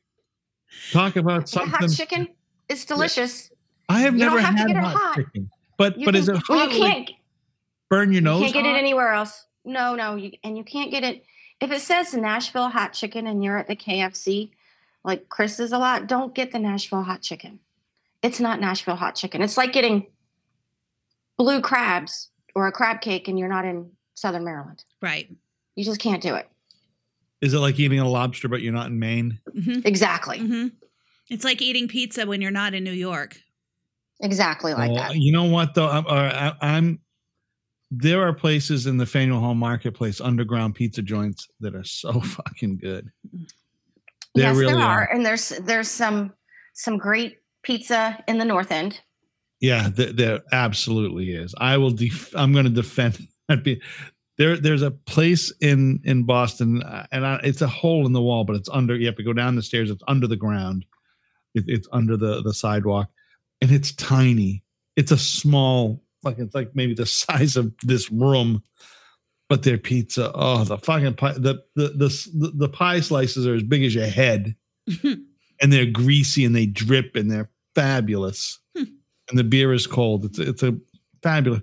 Talk about The something. hot chicken is delicious. I have You never don't have to had get it hot, hot. chicken, but You but can- is it well, hot? you can't burn your nose. You can't get it anywhere else. No, no, you, and you can't get it. If it says Nashville hot chicken and you're at the KFC, like Chris is a lot, don't get the Nashville hot chicken. It's not Nashville hot chicken. It's like getting blue crabs or a crab cake and you're not in Southern Maryland. Right. You just can't do it. Is it like eating a lobster, but you're not in Maine? hmm Exactly. hmm It's like eating pizza when you're not in New York. Exactly like Well, that. You know what though? I'm, uh, I, I'm. There are places in the Faneuil Hall Marketplace, underground pizza joints that are so fucking good. There yes, really there are. are. And there's there's some some great pizza in the north end. Yeah, there, there absolutely is. I will. Def- I'm going to defend that. Be there. There's a place in in Boston, uh, and I, it's a hole in the wall, but it's under. You have to go down the stairs. It's under the ground. It, it's under the the sidewalk, and it's tiny. It's a small, like it's like maybe the size of this room, but their pizza. Oh, the fucking pie. The the the the, the pie slices are as big as your head, and they're greasy and they drip and they're fabulous and the beer is cold. It's it's a fabulous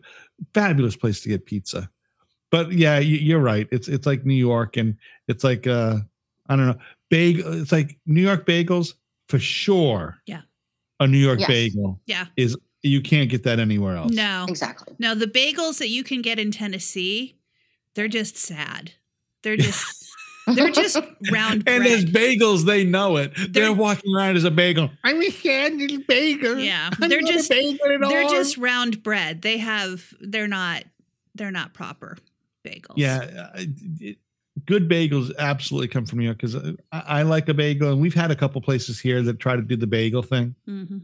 fabulous place to get pizza. but yeah, you, you're right. It's it's like New York, and it's like uh, I don't know, bagel. It's like New York bagels for sure. Yeah. a New York Yes. bagel Yeah. is you can't get that anywhere else. No. Exactly. No, the bagels that you can get in Tennessee, they're just sad. They're just they're just round And as bagels, they know it. They're, They're- walking around as a bagel. I'm a sad bagel. Yeah, I'm they're not a just- bagel at They're all." just round bread. They have they're not they're not proper bagels. Yeah, uh, it- good bagels absolutely come from New York because I, I like a bagel, and we've had a couple places here that try to do the bagel thing. hmm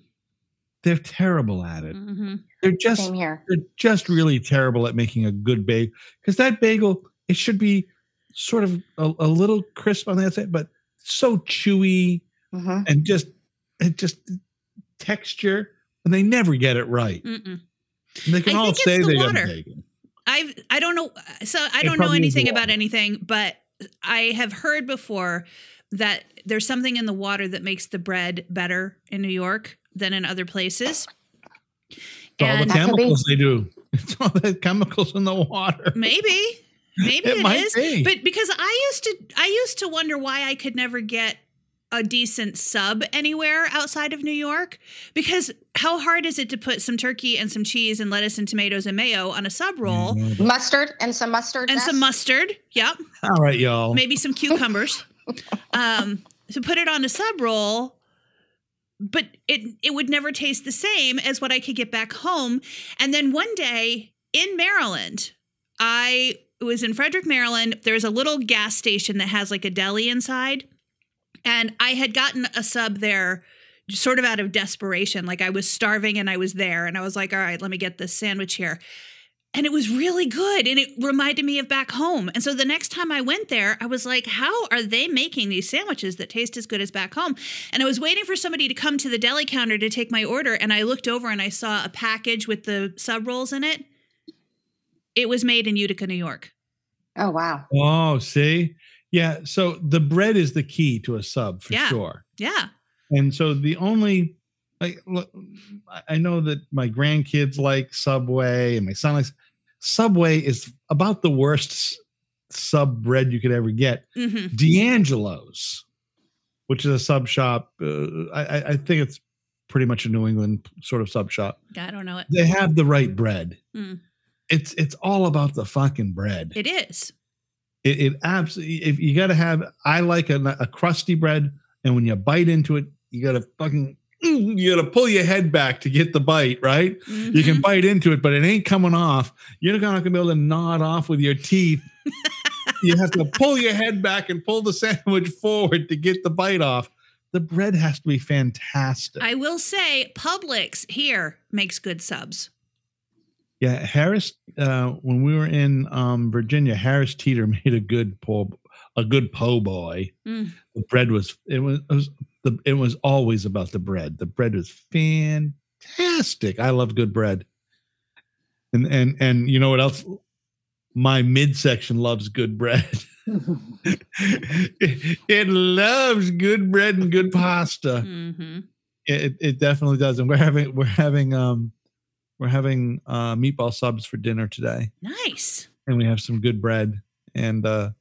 They're terrible at it. hmm They're just here. they're just really terrible at making a good bagel because that bagel it should be sort of a, a little crisp on the outside, but so chewy hmm and just it just texture, and they never get it right. Mm-mm. And they can I all say the they got a water. bagel. I've I don't know so I It don't know anything about anything, but I have heard before that there's something in the water that makes the bread better in New York than in other places. It's all the And That could be. chemicals they do. It's all the chemicals in the water. maybe maybe It it might is. be. But because I used to I used to wonder why I could never get a decent sub anywhere outside of New York because how hard is it to put some turkey and some cheese and lettuce and tomatoes and mayo on a sub roll Mustard and some mustard. and some mustard? Yep. All right, y'all. maybe some cucumbers um to put it on a sub roll but it it would never taste the same as what I could get back home and then one day in Maryland I was in Frederick Maryland. There's a little gas station that has like a deli inside. And I had gotten a sub there sort of out of desperation. Like I was starving and I was there. And I was like all right let me get this sandwich here. And it was really good. And it reminded me of back home. And so the next time i went there i was like how are they making these sandwiches that taste as good as back home? And i was waiting for somebody to come to the deli counter to take my order. And i looked over and i saw a package with the sub rolls in it it was made in utica new york Oh wow. Oh, see? Yeah. So the bread is the key to a sub for Yeah. sure. yeah And so the only like look, I- I know that my grandkids like Subway and my son likes Subway is about the worst sub bread you could ever get. hmm D'Angelo's, which is a sub shop. Uh, I, I- I think it's pretty much a New England sort of sub shop. i don't know it They have the right bread. Mm. It's it's all about the fucking bread. it is It, it absolutely. If you got to have, I like a, a crusty bread, and when you bite into it, you got to fucking, you got to pull your head back to get the bite. Right? You can Mhm. bite into it, but it ain't coming off. You're not gonna be able to gnaw it off with your teeth. you have to pull your head back and pull the sandwich forward to get the bite off. The bread has to be fantastic. i will say publix here makes good subs Yeah, Harris. Uh, when we were in um, Virginia, Harris Teeter made a good po, a good po' boy. Mm. The bread was it was it was the it was always about the bread. The bread was fantastic. I love good bread. And and and you know what else? My midsection loves good bread. it, it loves good bread and good pasta hmm it, it definitely does and we're having we're having um we're having uh meatball subs for dinner today. Nice. And we have some good bread. And uh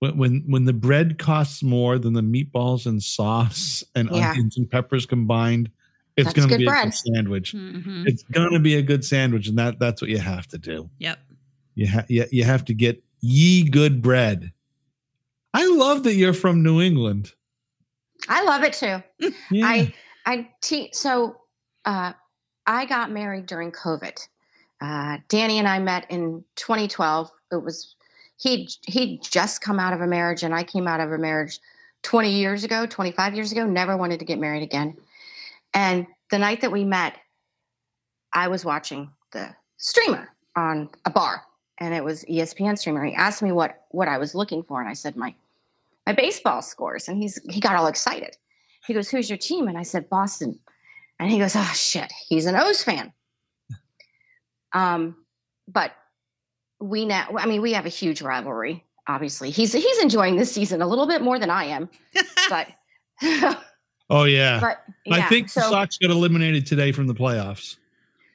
when when, when the bread costs more than the meatballs and sauce and Yeah. onions and peppers combined it's gonna good be a good sandwich. Hmm it's gonna be a good sandwich and that that's what you have to do. Yep. You, ha- you, you have to get ye good bread. I love that you're from new england. I love it too. yeah. I I te- so uh, I got married during COVID. Uh, Danny and I met in 2012. It was he he just come out of a marriage, and I came out of a marriage 20 years ago, 25 years ago. Never wanted to get married again. And the night that we met, I was watching the streamer on a bar, and it was ESPN streamer. He asked me what what I was looking for, and I said my my baseball scores, and he's he got all excited. He goes, "Who's your team?" And I said, "Boston." And he goes, "Oh shit, he's an O's fan." Um, but we now, I mean, we have a huge rivalry. Obviously, he's he's enjoying this season a little bit more than I am, but oh yeah but i yeah, think the so sox got eliminated today from the playoffs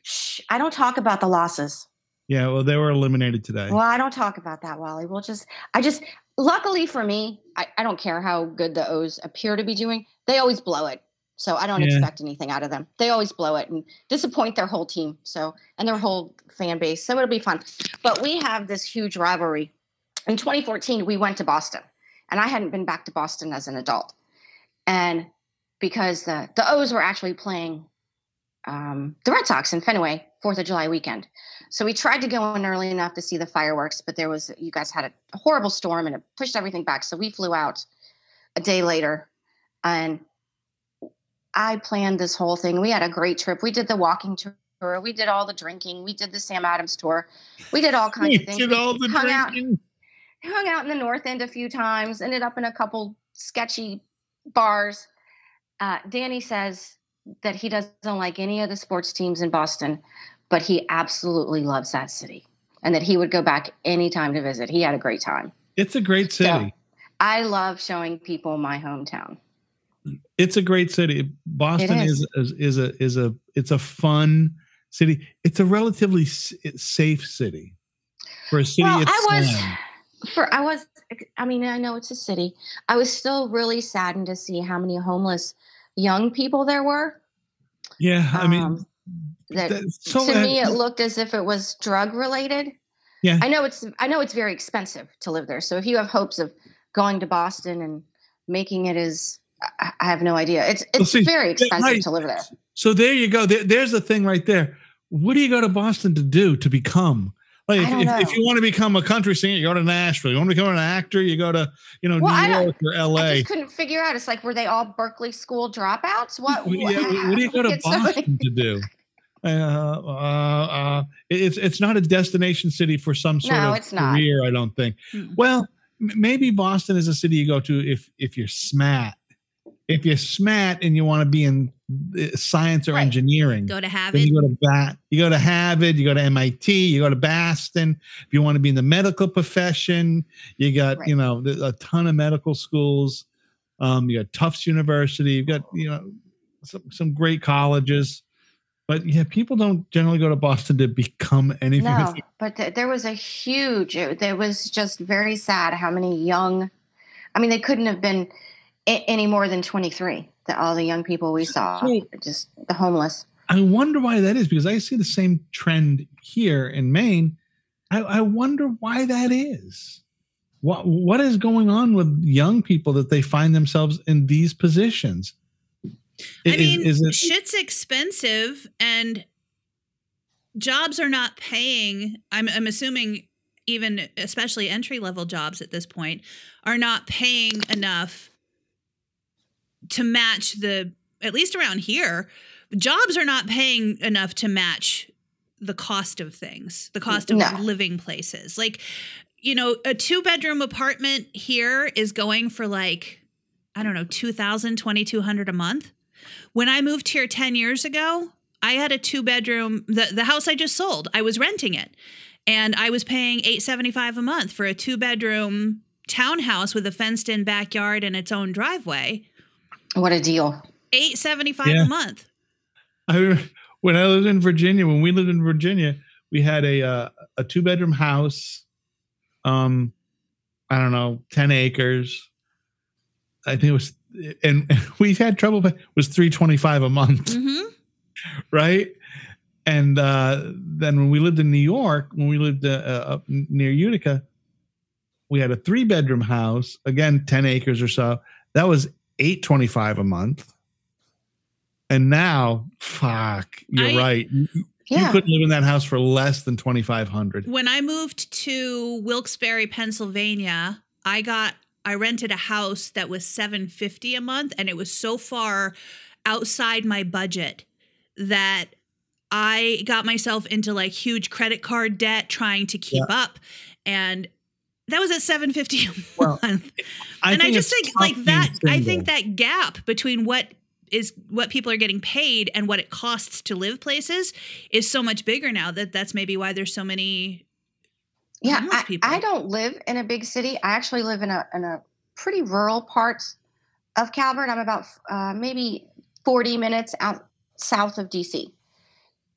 shh, I don't talk about the losses. Yeah, well, they were eliminated today. Well, I don't talk about that, Wally. We'll just, I just, luckily for me, I, I don't care how good the O's appear to be doing. They always blow it. So I don't Yeah. expect anything out of them. They always blow it and disappoint their whole team. So, and their whole fan base. So it'll be fun. But we have this huge rivalry. In 2014, we went to Boston, and I hadn't been back to Boston as an adult. And because the, the O's were actually playing um, the Red Sox in Fenway, Fourth of July weekend. So we tried to go in early enough to see the fireworks, but there was you guys had a horrible storm and it pushed everything back. So we flew out a day later, and I planned this whole thing. We had a great trip. We did the walking tour. We did all the drinking. We did the Sam Adams tour. We did all kinds of things. did We all the hung out, drinking. hung out in the North End a few times. Ended up in a couple sketchy bars. Uh, Danny says that he doesn't like any of the sports teams in Boston, but he absolutely loves that city and that he would go back anytime to visit. He had a great time. It's a great So- city. I love showing people my hometown. It's a great city. Boston is. is is a is a it's a fun city. It's a relatively safe city for a city. well, it's I was for I was I mean, I know it's a city. I was still really saddened to see how many homeless young people there were. Yeah, I mean, Um, that that's so to me it looked as if it was drug related. Yeah. I know it's I know it's very expensive to live there. So if you have hopes of going to Boston and making it as I I have no idea. It's Well, it's see, very expensive right. to live there. So there you go. There, there's the thing right there. What do you go to Boston to do to become? Like, if, if, if you want to become a country singer, you go to Nashville. You want to become an actor, you go to you know Well, New York or L.A. I just couldn't figure out. It's like were they all Berklee school dropouts? What? What, yeah, what do you go to It's so many- Boston to do? Uh, uh, uh, it's it's not a destination city for some sort No, of it's not. career. I don't think. Mm. Well, m- maybe Boston is a city you go to if if you're smart. If you're smart and you want to be in uh, science or Right. engineering, Go to Harvard. you go to Ba- you go to Harvard, you go to MIT, you go to Boston. If you want to be in the medical profession, you got Right. you know a ton of medical schools. Um, you got Tufts University. You've got you know some some great colleges, but yeah, people don't generally go to Boston to become anything. No, but th- there was a huge. It, there was just very sad how many young. I mean, they couldn't have been a- any more than twenty three. that all the young people we saw, just the homeless. I wonder why that is because I see the same trend here in Maine. I, I wonder why that is. What what is going on with young people that they find themselves in these positions? I Is- mean, is it shit's expensive and jobs are not paying. I'm, I'm assuming even especially entry level jobs at this point are not paying enough to match the at least around here jobs are not paying enough to match the cost of things the cost of No. living places. Like you know a two bedroom apartment here is going for like i don't know 2000 2200 a month. When i moved here 10 years ago i had a two bedroom the, the house i just sold i was renting it. And i was paying 875 a month for a two bedroom townhouse with a fenced in backyard and its own driveway What a deal! 875 Yeah. a month I when I lived in Virginia, when we lived in Virginia, we had a uh, a two bedroom house. Um, I don't know, ten acres. I think it was, and, and we had trouble. But it was three twenty five a month, hmm right? And uh, then when we lived in New York, when we lived uh, uh, up near Utica, we had a three bedroom house. Again, ten acres or so. That was eight twenty five a month. And now, fuck, you're I- right. You, you couldn't live in that house for less than twenty five hundred. when i moved to wilkes-barre pennsylvania i got i rented a house that was 750 a month and it was so far outside my budget that i got myself into like huge credit card debt trying to keep up and that was at 750 a Well, month and i just think like that being i think that gap between what is what people are getting paid and what it costs to live places is so much bigger now that that's maybe why there's so many yeah. I, people. I don't live in a big city. I actually live in a in a pretty rural part of Calvert. I'm about uh, maybe 40 minutes out south of DC.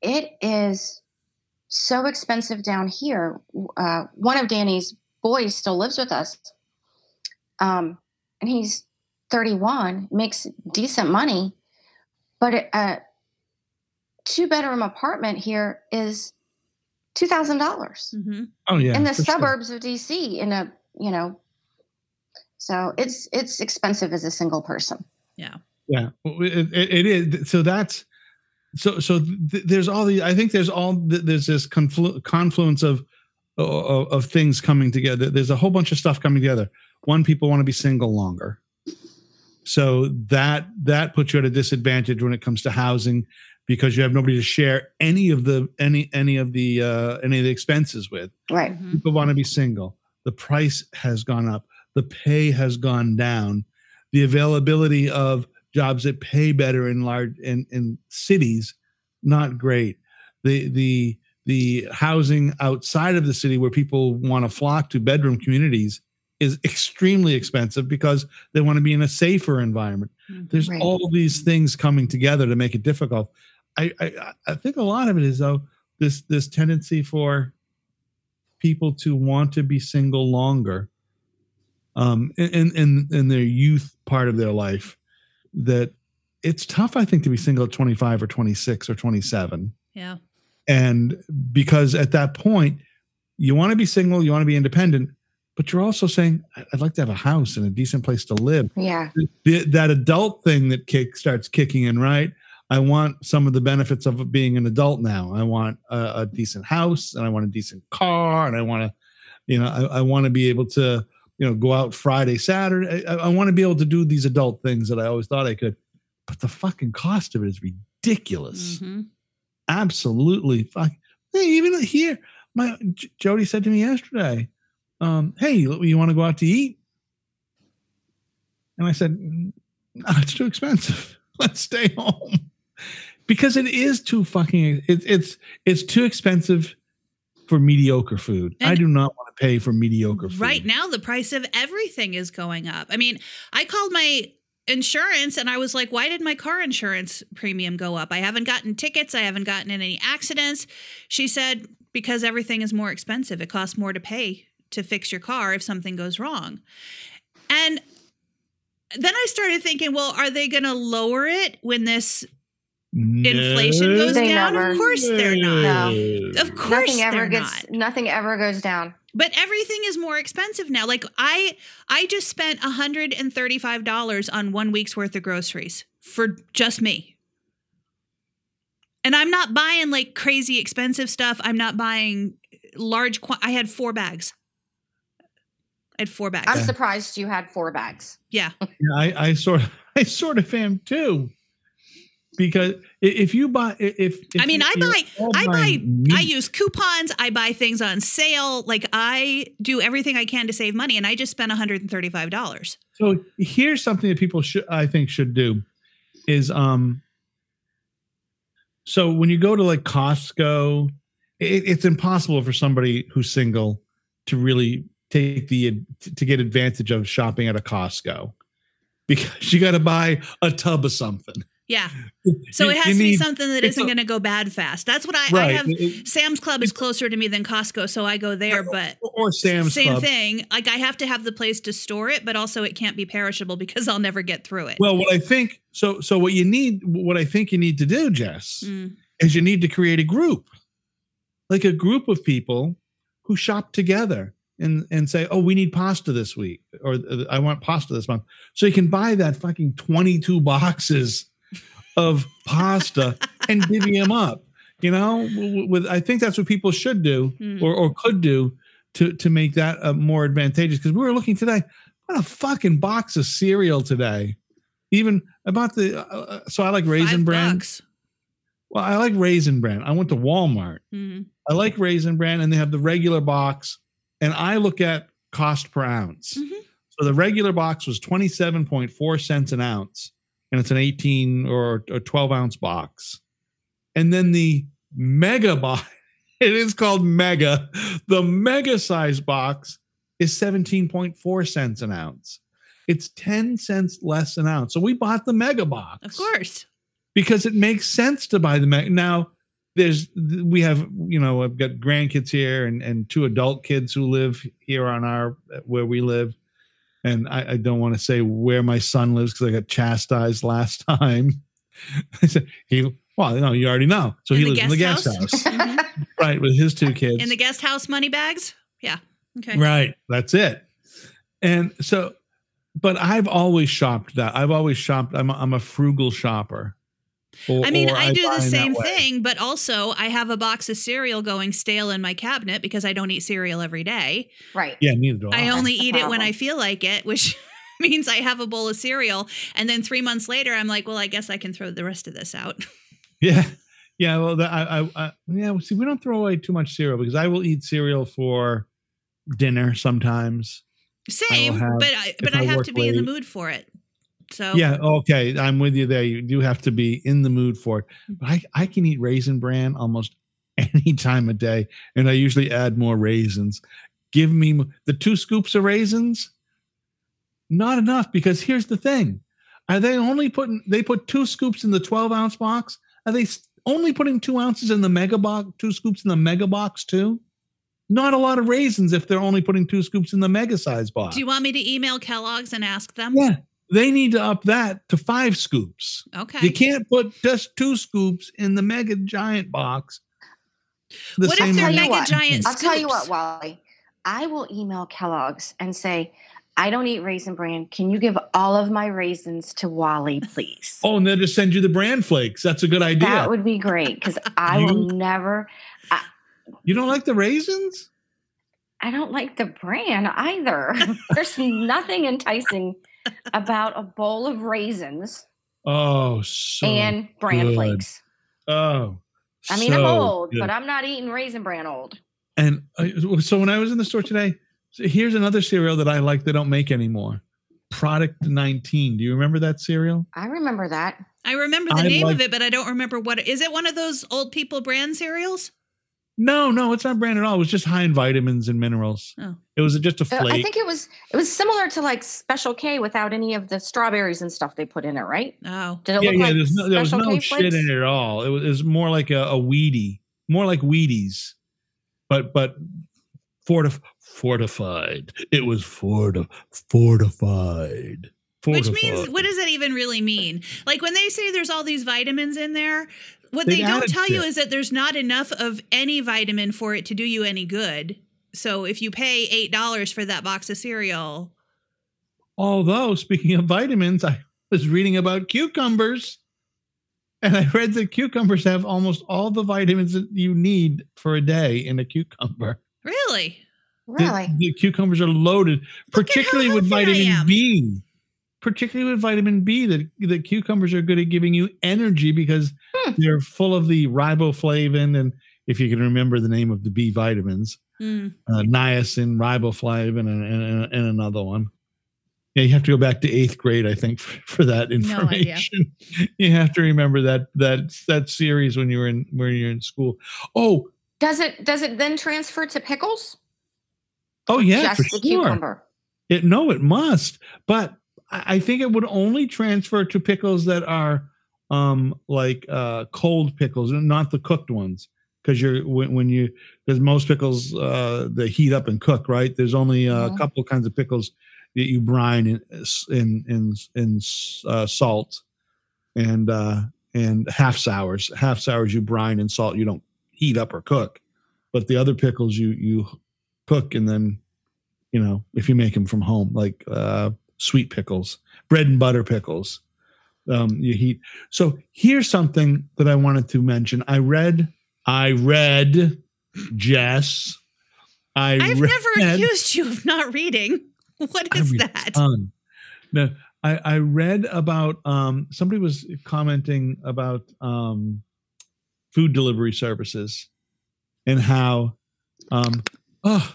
It is so expensive down here. Uh, one of Danny's boys still lives with us, um, and he's 31, makes decent money, but a two bedroom apartment here is two thousand dollars hmm Oh yeah. in the for sure. suburbs of DC. In a you know, so it's it's expensive as a single person. Yeah, yeah, it, it, it is. So that's so so. Th- there's all the. I think there's all th- there's this conflu- confluence of, of of things coming together. There's a whole bunch of stuff coming together. One, people want to be single longer, so that that puts you at a disadvantage when it comes to housing because you have nobody to share any of the any any of the uh, any of the expenses with Right. hmm people want to be single. The price has gone up. The pay has gone down. The availability of jobs that pay better in large in, in cities, not great. The the the housing outside of the city where people want to flock to bedroom communities is extremely expensive because they want to be in a safer environment. There's Right. all these things coming together to make it difficult. I, I I think a lot of it is though this this tendency for people to want to be single longer um in in in their youth part of their life that it's tough i think to be single at 25 or 26 or 27 Yeah. And because at that point you want to be single you want to be independent but you're also saying "I- i'd like to have a house and a decent place to live Yeah. the, that adult thing that kick starts kicking in, right? I want some of the benefits of being an adult now. I want a, a decent house and I want a decent car and I want to, you know, I, I want to be able to, you know, go out Friday, Saturday. I, I want to be able to do these adult things that I always thought I could. But the fucking cost of it is ridiculous. hmm Absolutely. Fuck. Hey, even here, my J- Jody said to me yesterday, um, "Hey, you want to go out to eat?" And I said, "No, it's too expensive. Let's stay home." Because it is too fucking it, it's it's too expensive for mediocre food. I do not want to pay for mediocre food. Right now, the price of everything is going up. I mean, I called my insurance and I was like, why did my car insurance premium go up? I haven't gotten tickets. I haven't gotten in any accidents. She said, because everything is more expensive. It costs more to pay to fix your car if something goes wrong. And then I started thinking, well, are they going to lower it when this inflation goes They down? never- Of course they're not. No. Of course nothing ever they're gets not. nothing ever goes down. But everything is more expensive now. Like i i just spent $135 on one week's worth of groceries for just me. And i'm not buying like crazy expensive stuff. I'm not buying large qu- i had four bags. I had four bags. I'm surprised you had four bags. yeah. Yeah, I, I sort of, I sort of am too. Because if you buy, if, if I mean, I buy- I buy, buying I use coupons. I buy things on sale. Like I do everything I can to save money, and I just spent one hundred and thirty-five dollars. So here's something that people should, I think, should do, is um. So when you go to like Costco, it, it's impossible for somebody who's single to really take the to get advantage of shopping at a Costco because you got to buy a tub of something. Yeah, so You- it has to be something that isn't going to go bad fast. That's what I, I have. it- Sam's Club is closer to me than Costco, so I go there. But or Sam's same Club. thing. Like I have to have the place to store it, but also it can't be perishable because I'll never get through it. Well, what I think so so what you need what I think you need to do, Jess, Mm. is you need to create a group. Like a group of people who shop together and and say, "Oh, we need pasta this week," or "I want pasta this month." So you can buy that fucking 22 boxes of pasta and divvy them up. You know, with I think that's what people should do Mm. or or could do to to make that uh, more advantageous because we were looking today what a fucking box of cereal today even about the uh, uh, so i like raisin bran well i like raisin bran i went to walmart Mhm. i like raisin bran and they have the regular box and i look at cost per ounce Mhm. so the regular box was 27.4 cents an ounce and it's an 18 or, a 12 ounce box. And then the mega box it is called mega the mega size box is 17.4 cents an ounce. It's 10 cents less an ounce. So we bought the mega box. Of course. because it makes sense to buy the mega now there's we have you know I've got grandkids here and and two adult kids who live here on our where we live, and I, I don't want to say where my son lives because I got chastised last time. I said he well no you already know so In he lives in the guest house? house Mhm. right with his two kids In the guest house money bags? Yeah. Okay. Right. That's it. And so, but I've always shopped that. I've always shopped. I'm a, I'm a frugal shopper. Or- I mean, or I do buy the same thing, but also I have a box of cereal going stale in my cabinet because I don't eat cereal every day. Right. Yeah, neither do I. I only the eat it when. I feel like it, which means I have a bowl of cereal. And then three months later, I'm like, well, I guess I can throw the rest of this out. yeah. Yeah. Well, that, I, I, I, yeah. See, we don't throw away too much cereal because I will eat cereal for dinner sometimes. Same, have- but I, but I I have to be in the mood for it. So Yeah. Okay. I'm with you there. You do have to be in the mood for it. Mm-hmm. But I, I can eat raisin bran almost any time of day. And I usually add more raisins. Give me the two scoops of raisins. Not enough because here's the thing. Are they only putting, they put two scoops in the 12 ounce box? Are they only putting two ounces in the mega box, two scoops in the mega box too? Not a lot of raisins if they're only putting two scoops in the mega size box. do you want me to email Kellogg's and ask them? Yeah, they need to up that to five scoops. Okay. You can't put just two scoops in the mega giant box. The What if same they're mega what, giant I'll tell you what. Wally. I will email Kellogg's and say, I don't eat raisin bran. Can you give all of my raisins to Wally, please? Oh, and they'll just send you the bran flakes. That's a good idea. That would be great because I will You- never. you don't like the raisins? I don't like the bran either. There's nothing enticing about a bowl of raisins Oh, so and bran good. flakes. oh. I mean, I'm old, good. but I'm not eating raisin bran old. and uh, so when I was in the store today, here's another cereal that I like. They don't make anymore. Product 19. Do you remember that cereal? I remember that. I remember the I name of it, but I don't remember what. Is. It one of those old people brand cereals? No, no, it's not brand at all. It was just high in vitamins and minerals. Oh. It was just a Uh, flake. I think it was it was similar to like Special K without any of the strawberries and stuff they put in it, right? Oh. Did it yeah, look yeah. like there's no, there was no K shit flakes? in it at all. It was, it was more like a, a weedy, more like Wheaties, but but fortif- fortified. It was forti- fortified. Which Fortified. means, what does that even really mean? Like when they say there's all these vitamins in there, what They've they don't added tell you is that there's not enough of any vitamin for it to do you any good. So if you pay $8 for that box of cereal, Although speaking of vitamins, I was reading about cucumbers, and I read that cucumbers have almost all the vitamins that you need for a day in a cucumber. really? The- Really? The, cucumbers are loaded, Look at how particularly with healthy I vitamin am. B. Particularly with vitamin B, that the cucumbers are good at giving you energy because Hmm. they're full of the riboflavin and if you can remember the name of the B vitamins, Mm. uh, niacin, riboflavin, and, and, and another one. Yeah, you have to go back to eighth grade, I think, for, for that No information. you have to remember that that that series when you were in when you're in school. Oh, Does it does it then transfer to pickles? oh yeah, Just for the sure. cucumber. It no, it must. But I think it would only transfer to pickles that are um like uh cold pickles, not the cooked ones. Because you're when, when you because most pickles uh they heat up and cook, right? There's only uh, a Mhm. couple kinds of pickles that you brine in in in, in uh, salt and uh and half sours. Half sours you brine in salt. You don't heat up or cook. But the other pickles you you cook and then you know, if you make them from home, like uh, sweet pickles, bread and butter pickles, um, you heat. So here's something that I wanted to mention. I read, I read, Jess. I I've read, never accused you of not reading. What is that? ton. No, I, I read about um, somebody was commenting about um, food delivery services and how um, oh,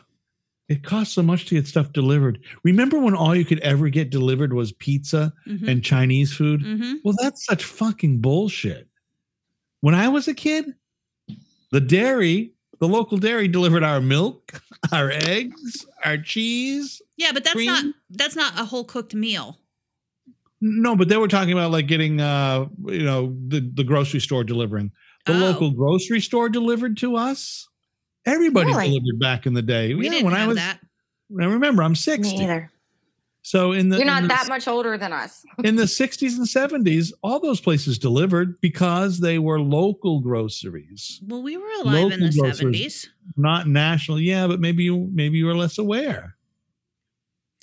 it costs so much to get stuff delivered. Remember when all you could ever get delivered was pizza Mhm. and Chinese food? Mhm. Well, that's such fucking bullshit. When I was a kid, the dairy, the local dairy delivered our milk, our eggs, our cheese, Yeah, but that's Cream? not that's not a whole cooked meal. No, but they were talking about like getting uh you know the the grocery store delivering the Oh. local grocery store delivered to us. Everybody Really? delivered back in the day. We yeah, didn't when have I was that. I remember I'm Me 60. either. So in the You're not the- that much older than us. in the 60s and 70s, all those places delivered because they were local groceries, Well, we were alive in the Local seventies. not national. Yeah, but maybe you maybe you were less aware.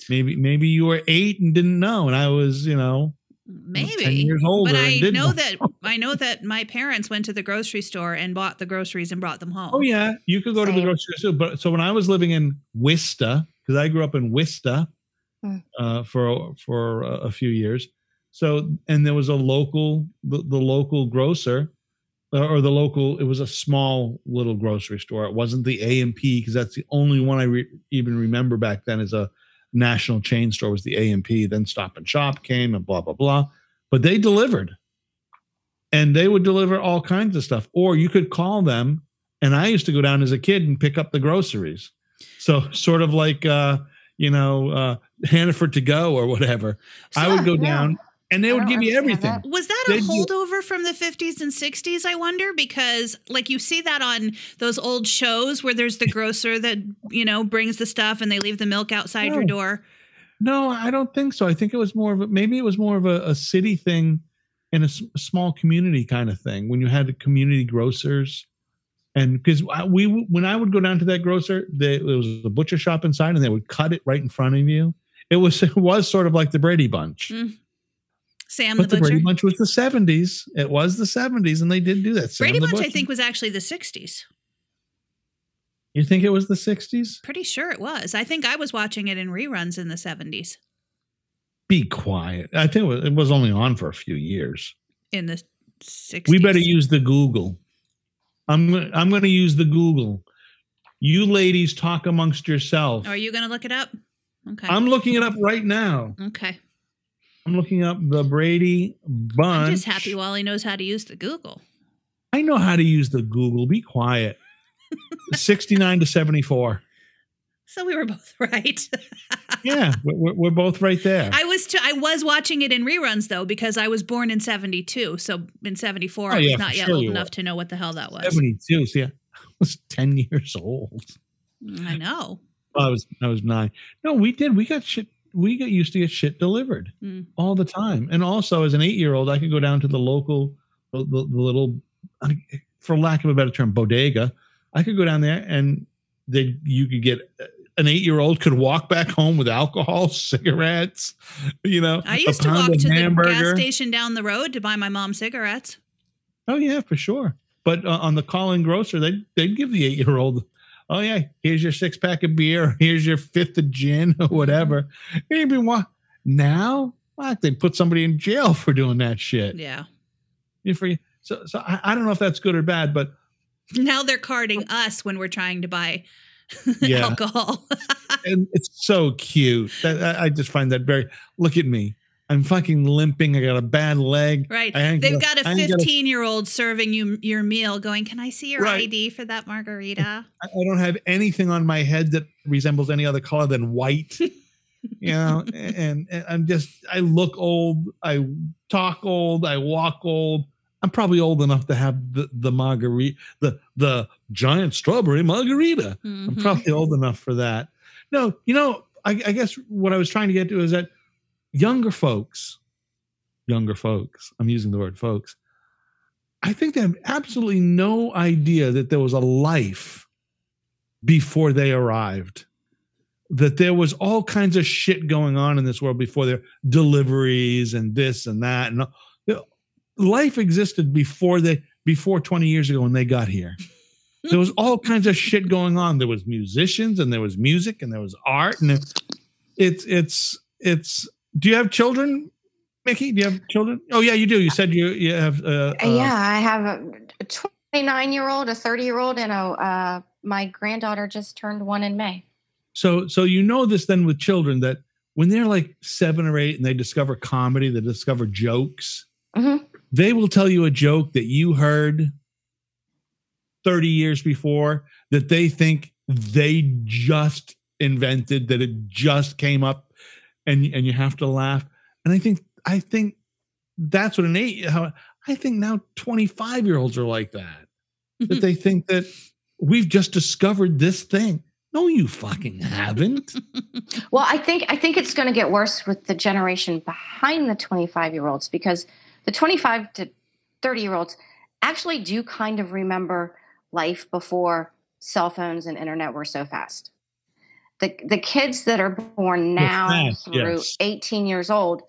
Maybe maybe you were eight and didn't know, and I was, you know, 10 Maybe. years older. But I know that I know that my parents went to the grocery store and bought the groceries and brought them home. Oh yeah, you could go to the grocery store. But so when I was living in Wista, because I grew up in Wista Hmm. uh, for for a, a few years, so and there was a local the, the local grocer uh, or the local. It was a small little grocery store. It wasn't the A and P because that's the only one I re- even remember back then as a national chain store was the A and P. Then Stop and Shop came and blah blah blah. But they delivered, and they would deliver all kinds of stuff. Or you could call them and I used to go down as a kid and pick up the groceries. So sort of like uh, you know, uh Hannaford to go or whatever. I would go Yeah. down and they I would give you everything. that. Was that a They do- holdover from the 50s and 60s, I wonder? Because, like, you see that on those old shows where there's the grocer that, you know, brings the stuff and they leave the milk outside your door. No, I don't think so. I think it was more of a, maybe it was more of a, a city thing and a, s- a small community kind of thing when you had community grocers. And because we, when I would go down to that grocer, they, there was a butcher shop inside, and they would cut it right in front of you. It was it was sort of like the Brady Bunch, Mm, Sam but the the Butcher. Brady Bunch was the seventies. It was the seventies, and they did do that. Sam Brady Bunch, I think, was actually the 60s. You think it was the sixties? Pretty sure it was. I think I was watching it in reruns in the 70s. Be quiet. I think it was, it was only on for a few years. In the 60s. We better use the Google. I'm I'm gonna use the Google. You ladies talk amongst yourself. Are you going to look it up? Okay. I'm looking it up right now. okay. I'm looking up the Brady Bunch. I'm just happy Wally knows how to use the Google. I know how to use the Google. Be quiet. 69 to 74. So we were both right. Yeah, we're, we're- both right there. I was t- I was watching it in reruns though because I was born in 72. So in 74 Oh, I was yeah, not yet sure old enough were. to know what the hell that was. 72. See, I was 10 years old. Mm, I know. I was I was nine. No, we did. We got shit. We get used to get shit delivered Mm. all the time. And also, as an eight year old, I could go down to the local, the, the, the little, for lack of a better term, bodega. I could go down there and they you could get an eight year old could walk back home with alcohol, cigarettes. You know, I used to walk to the gas station down the road to buy my mom cigarettes. Oh yeah, for sure. But uh, on the call-in grocer, they they'd give the eight-year-old, oh yeah, here's your six pack of beer, here's your fifth of gin or mm-hmm. whatever. Maybe what now? Fuck, they put somebody in jail for doing that shit. Yeah. You So so I, I don't know if that's good or bad, but Now they're carding us when we're trying to buy Yeah. alcohol. and it's so cute. That I just find that very. Look at me. I'm fucking limping. I got a bad leg. right. They've got a 15 year old serving you your meal going, Can I see your Right. ID for that margarita? I I don't have anything on my head that resembles any other color than white. you know, and, and I'm just I look old, I talk old, I walk old. I'm probably old enough to have the the margarita, the the giant strawberry margarita. I'm Mhm. probably old enough for that. No, you know, I, I guess what I was trying to get to is that younger folks, younger folks, I'm using the word folks, I think they have absolutely no idea that there was a life before they arrived. That there was all kinds of shit going on in this world before their deliveries and this and that. And life existed before they before 20 years ago when they got here there was all kinds of shit going on. There was musicians and there was music and there was art and it- it's it's it's. Do you have children, Mickey? Do you have children? Oh yeah, you do. You said you you have. Uh, uh, yeah, I have a 29 year old, a 30 year old, and a uh, my granddaughter just turned one in May. So so you know this then with children that when they're like seven or eight and they discover comedy, they discover jokes. Mhm. They will tell you a joke that you heard 30 years before that they think they just invented, that it just came up and and you have to laugh. And I think I think that's what an eight how I think now 25 year olds are like that. that they think that we've just discovered this thing. No, you fucking haven't. Well, I think I think it's going to get worse with the generation behind the 25 year olds because the 25 to 30 year olds actually do kind of remember life before cell phones and internet were so fast. The the kids that are born now fast, through yes. 18 years old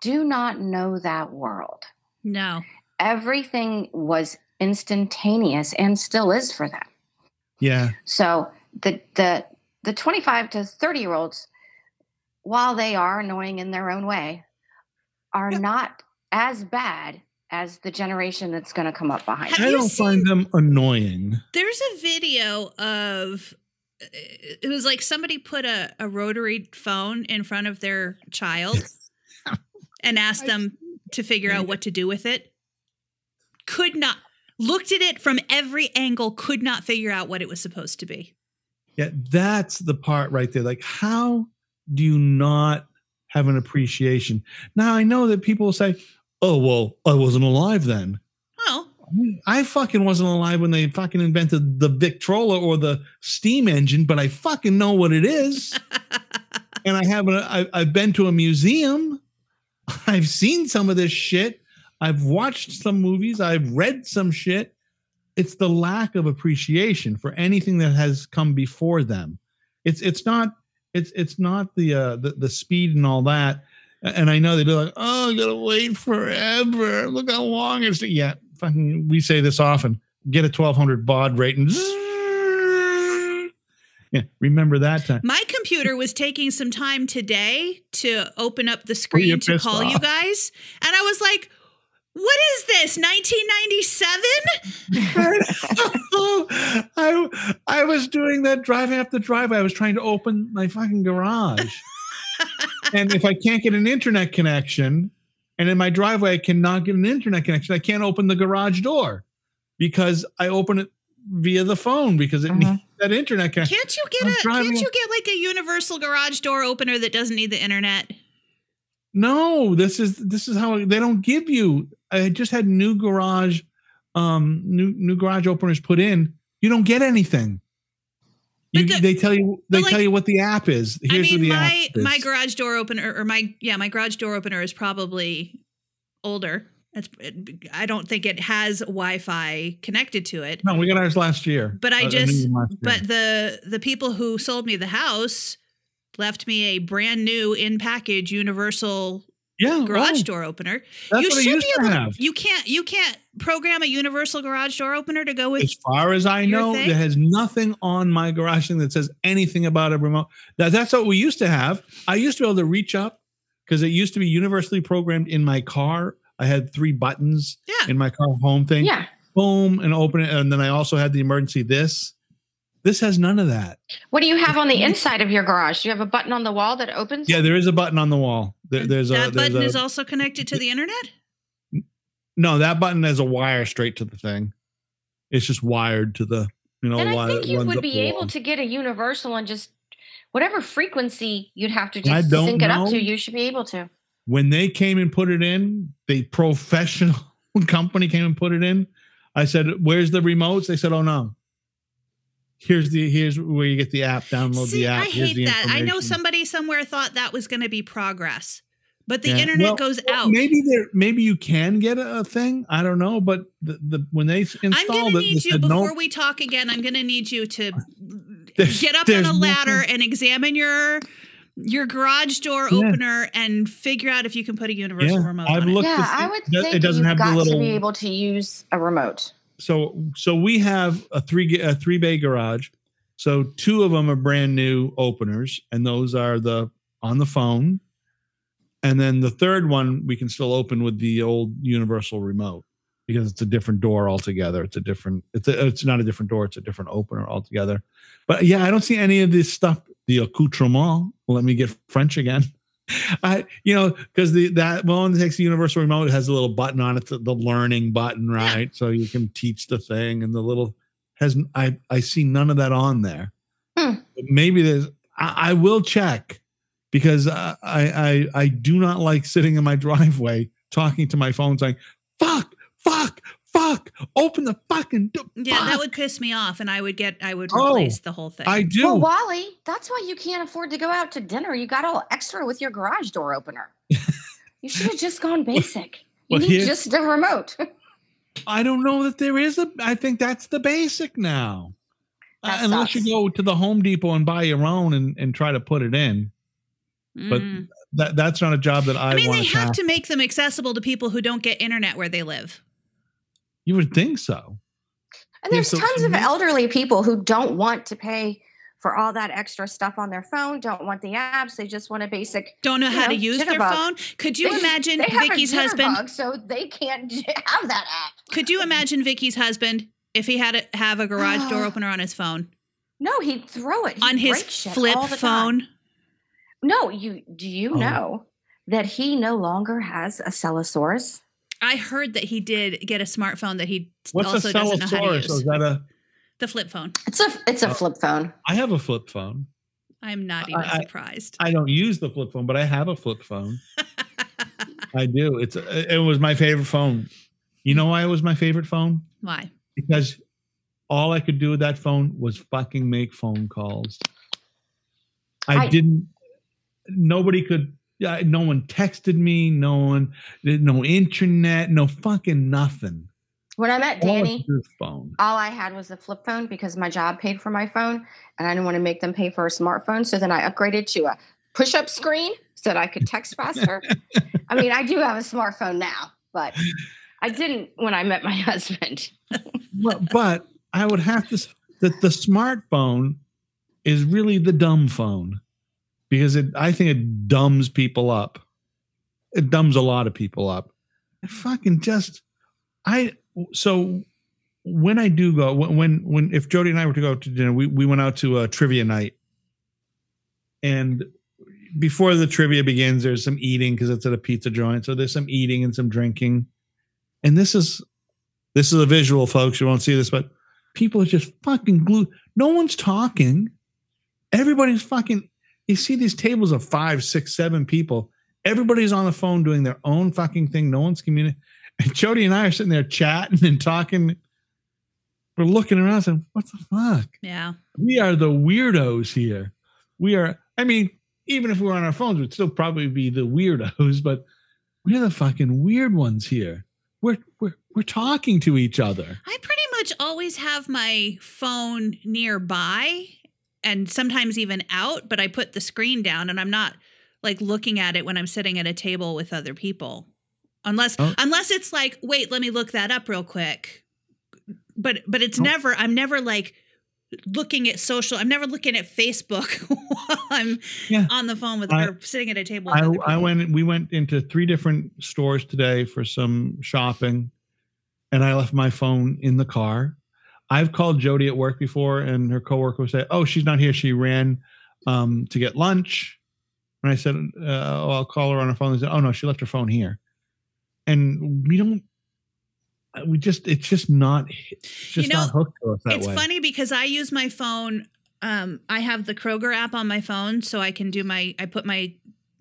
do not know that world. no. Everything was instantaneous and still is for them. yeah. So the the the 25 to 30 year olds, while they are annoying in their own way, are not as bad as the generation that's going to come up behind. Have I don't seen- find them annoying. There's a video of it was like somebody put a, a rotary phone in front of their child and asked them to figure out what to do with it. Could not looked at it from every angle, could not figure out what it was supposed to be. Yeah, that's the part right there. Like, how do you not have an appreciation? Now, I know that people say, oh, well, I wasn't alive then. I fucking wasn't alive when they fucking invented the Victrola or the steam engine, but I fucking know what it is. and I haven't, I, I've been to a museum. I've seen some of this shit. I've watched some movies. I've read some shit. It's the lack of appreciation for anything that has come before them. It's it's not it's it's not the uh the, the speed and all that. And I know they're like, oh, I gotta wait forever. Look how long it's yeah. Fucking, we say this often. Get a twelve hundred baud rate and yeah. Remember that time? my computer was taking some time today to open up the screen to call you guys. And I was like, what is this, 1997? I I was doing that driving up the driveway. I was trying to open my fucking garage. and if I can't get an internet connection, and in my driveway I cannot get an internet connection, I can't open the garage door because I open it via the phone because it Mhm. needs that internet connection. Can't you get I'm a can't you get like a universal garage door opener that doesn't need the internet? No, this is this is how they don't give you. I just had new garage, um, new new garage openers put in. You don't get anything. You, the- they tell you they like- tell you what the app is. Here's I mean, my my garage door opener or my yeah, my garage door opener is probably older. It's, I don't think it has Wi-Fi connected to it. no, we got ours last year. But I just new one last year. but the the people who sold me the house left me a brand new in package universal yeah, garage oh, door opener. That's you what I should used be to able have. you can't you can't program a universal garage door opener to go with As far as I know, thing? there has nothing on my garage thing that says anything about a remote. That, that's what we used to have. I used to be able to reach up because it used to be universally programmed in my car. I had three buttons yeah. in my car home thing. Yeah. boom and open it and then i also had the emergency this this has none of that What do you have on the inside of your garage? Do you have a button on the wall that opens? yeah there is a button on the wall there, there's a that there's button a, is also connected to the internet? no that button has a wire straight to the thing it's just wired to the you know Then I think you would be able to get a universal and just whatever frequency you'd have to I just don't sync it up to, you should be able to. when they came and put it in the professional company came and put it in i said where's the remotes they said oh no here's the here's where you get the app download See, the app I Here's hate that. I know somebody somewhere thought that was going to be progress, but the Yeah. internet Well, goes well, out. Maybe there, maybe you can get a, a thing. I don't know, but the, the when they s- I'm installed going to it, need you said, before nope, we talk again. I'm going to need you to There's- get up on a ladder nothing- and examine your your garage door Yeah. opener and figure out if you can put a universal Yeah, remote I've on it. looked- Yeah, I would it does- it think doesn't you've have the got to be able to use a remote. So so we have a three a three bay garage. So two of them are brand new openers, and those are the on the phone. And then the third one we can still open with the old universal remote because it's a different door altogether. It's a different. It's a, it's not a different door. It's a different opener altogether. But yeah, I don't see any of this stuff. The accoutrement. Let me get French again. I, you know, because the that that takes the universal remote has a little button on it, the, the learning button, right? So you can teach the thing, and the little has I I see none of that on there. Hmm. Maybe there's. I, I will check because I I I do not like sitting in my driveway talking to my phone saying, "Fuck, fuck? Open the fucking door. Yeah, that would piss me off, and I would get I would Oh, replace the whole thing. I do. Well, Wally, that's why you can't afford to go out to dinner. You got all extra with your garage door opener. you should have just gone basic. You need just a remote. I don't know that there is a. I think that's the basic now. Uh, That unless you go to the Home Depot and buy your own and, and try to put it in. but Mm. That that's not a job that I, I mean, they have to make them accessible to people who don't get internet where they live. You would think so. And Yeah, there's so- tons of you- elderly people who don't want to pay for all that extra stuff on their phone, don't want the apps. They just want a basic. Don't know You how to know, use their jitterbug. phone. Could you They- imagine they have Vicky's a husband? jitterbug, so they can't have that app. Could you imagine Vicky's husband if he had to have a garage door opener on his phone, No, he'd throw it. He'd on his flip all the time. phone? No, you do you Oh. know that he no longer has a Cellosaurus? I heard that he did get a smartphone that he What's also a doesn't know how to Cellosaurus? use. Is that a? the flip phone. It's a it's a Oh. flip phone. I have a flip phone. I'm not even I- I- surprised. I don't use the flip phone, but I have a flip phone. I do. It's uh, it was my favorite phone. You know why it was my favorite phone? Why? Because all I could do with that phone was fucking make phone calls. I, I- didn't. Nobody could. Yeah, no one texted me. No one. No internet. No fucking nothing. When I met Danny, could do is phone. all I had was a flip phone because my job paid for my phone and I didn't want to make them pay for a smartphone. So then I upgraded to a push up screen so that I could text faster. I mean, I do have a smartphone now, but I didn't when I met my husband. but, but I would have to that the smartphone is really the dumb phone because it I think it dumbs people up. It dumbs a lot of people up. I fucking just I so when I do go when when, if Jody and I were to go to dinner, we we went out to a trivia night, and before the trivia begins, there's some eating because it's at a pizza joint. So there's some eating and some drinking, and this is this is a visual, folks. You won't see this, but people are just fucking glued. No one's talking. Everybody's fucking. You see these tables of five, six, seven people. Everybody's on the phone doing their own fucking thing. No one's communicating. And Jody and I are sitting there chatting and talking. We're looking around saying, "What the fuck? Yeah. We are the weirdos here. We are. I mean, even if we were on our phones, we'd still probably be the weirdos, but we're the fucking weird ones here. We're we're we're talking to each other. I pretty much always have my phone nearby and sometimes even out, but I put the screen down and I'm not like looking at it when I'm sitting at a table with other people. Unless Oh. unless it's like, wait, let me look that up real quick. But but it's Oh. never I'm never like looking at social I'm never looking at Facebook while I'm Yeah. on the phone with I- or sitting at a table with I, I went. We went into three different stores today for some shopping, and I left my phone in the car. I've called Jody at work before, and her coworker would say, "Oh, she's not here. She ran um, to get lunch." And I said, uh, oh, "I'll call her on her phone." They said, "Oh no, she left her phone here." And we don't. We just. It's just not. It's just You know, not hooked to us that it's way. funny because I use my phone. Um, I have the Kroger app on my phone, so I can do my. I put my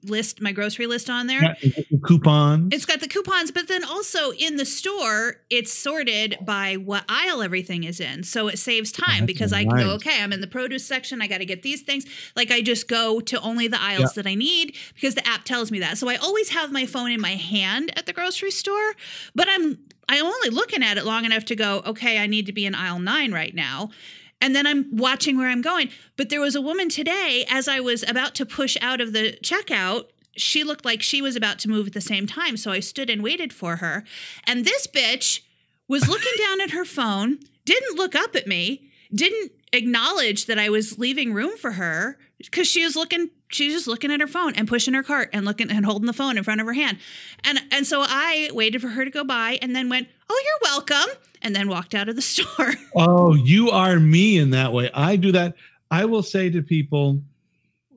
list, my grocery list on there. Yeah, coupons. It's got the coupons, but then also in the store, it's sorted by what aisle everything is in. So it saves oh, time that's because I can go, okay, I'm in the produce section. I got to get these things. Like I just go to only the aisles that I need because the app tells me that. So I always have my phone in my hand at the grocery store, but I'm I'm only looking at it long enough to go, okay, I need to be in aisle nine right now. And then I'm watching where I'm going. But there was a woman today, as I was about to push out of the checkout, she looked like she was about to move at the same time. So I stood and waited for her. And this bitch was looking down at her phone, didn't look up at me, didn't acknowledge that I was leaving room for her because she was looking, she was just looking at her phone and pushing her cart and looking and holding the phone in front of her hand. And and so I waited for her to go by and then went, Oh, you're welcome. And then walked out of the store. Oh, you are me in that way. I do that. I will say to people,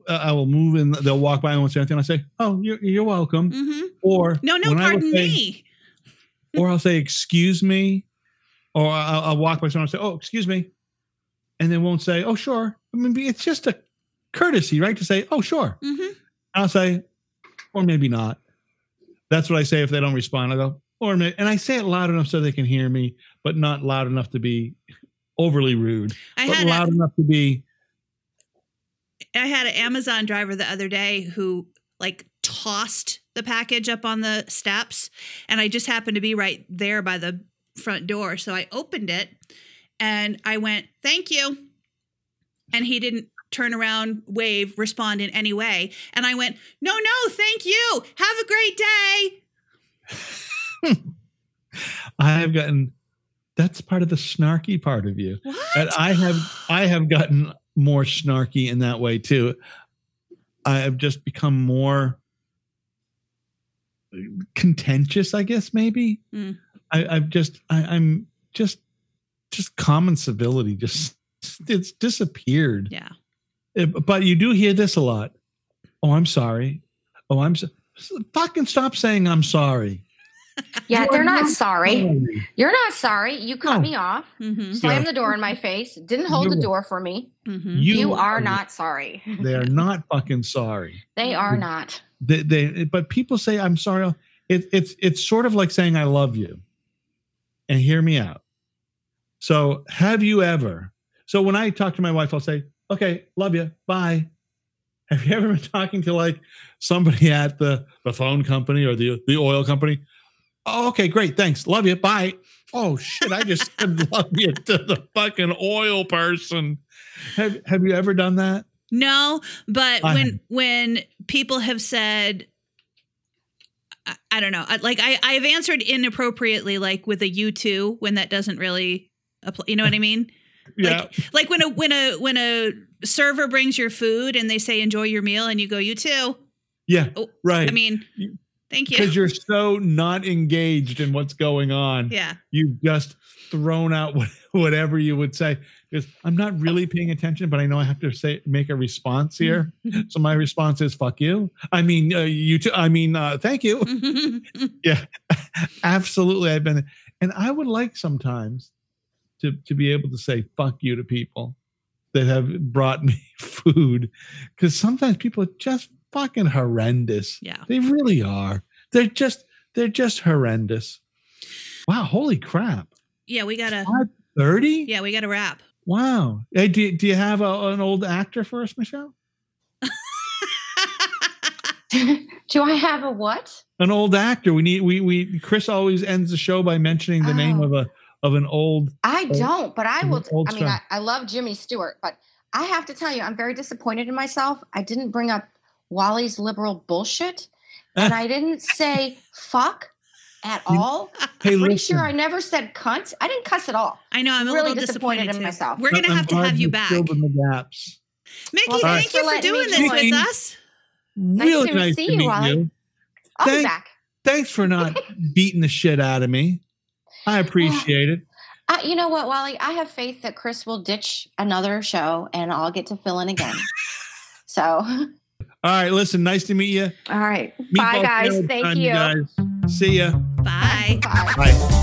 uh, I will move and they'll walk by and won't say anything. I say, "Oh, you're you're welcome." hmm Or No, no, when I will pardon say- me. Or I'll say, "Excuse me," or I'll, I'll walk by someone and say, "Oh, excuse me," and they won't say, "Oh, sure." I mean, it's just a courtesy, right? To say, "Oh, sure." hmm I'll say, or maybe not. That's what I say if they don't respond. I go, or and I say it loud enough so they can hear me, but not loud enough to be overly rude, I but had loud a, enough to be I had an Amazon driver the other day who like tossed the package up on the steps, and I just happened to be right there by the front door, so I opened it and I went, "Thank you," and he didn't turn around, wave, respond in any way, and I went, "No, no, thank you. Have a great day." I have gotten that's part of the snarky part of you. What? And I have I have gotten more snarky in that way too. I have just become more contentious, I guess maybe. Mm. I, I've just I, I'm just just common civility just it's disappeared. yeah. Eh, But you do hear this a lot. Oh, I'm sorry. Oh, I'm so, fucking stop saying I'm sorry. Yeah, they're are not sorry. sorry. You're not sorry. You cut No. me off, Mm-hmm. slammed Yeah. the door in my face, didn't hold the You're- door for me. Mm-hmm. You, are not sorry. They are not fucking sorry. They are not. they, they but people say i'm sorry it, it's it's sort of like saying i love you and hear me out so have you ever so when i talk to my wife i'll say okay love you bye have you ever been talking to like somebody at the the phone company or the the oil company oh, okay great thanks love you bye oh shit i just said love you to the fucking oil person have have you ever done that No, but I when when people have said, I, I don't know, like I I've answered inappropriately, like with a you too, when that doesn't really apply. You know what I mean? yeah Like when a when a when a server brings your food and they say enjoy your meal and you go you too. yeah Oh, right I mean, thank because you. you're so not engaged in what's going on. Yeah, You've just thrown out whatever you would say. Because I'm not really paying attention, but I know I have to say make a response here. so my response is "fuck you." I mean, uh, you. Too, I mean, uh, thank you. yeah, absolutely. I've been, and I would like sometimes to to be able to say "fuck you" to people that have brought me food, because sometimes people just fucking horrendous. yeah. They really are. They're just they're just horrendous. Wow, holy crap. Yeah, we gotta. 30? Yeah, we gotta wrap. Wow. Hey, do, do you have a, an old actor for us, Michelle? Do I have a what? An old actor. We need we we Chris always ends the show by mentioning the name Oh. of a of an old I Old- don't, but I will. I mean, I. I love Jimmy Stewart, but I have to tell you, I'm very disappointed in myself. I didn't bring up Wally's liberal bullshit, and I didn't say fuck at You- all. Hey, Pretty listen. sure I never said cunt. I didn't cuss at all. I know I'm a Really little disappointed, disappointed in too. myself. We're gonna I'm have to have you you back, filled in the gaps. Mickey. Well, thank thanks you for for doing this join. with us. Really to nice see to you, meet Wally. you. I'll be back. Thanks for not beating the shit out of me. I appreciate it. Uh, you know what, Wally? I have faith that Chris will ditch another show, and I'll get to fill in again. so, all All right, listen, nice to meet you. right. Bye, guys. Thank time, you. guys. See ya. Bye. Bye. Bye.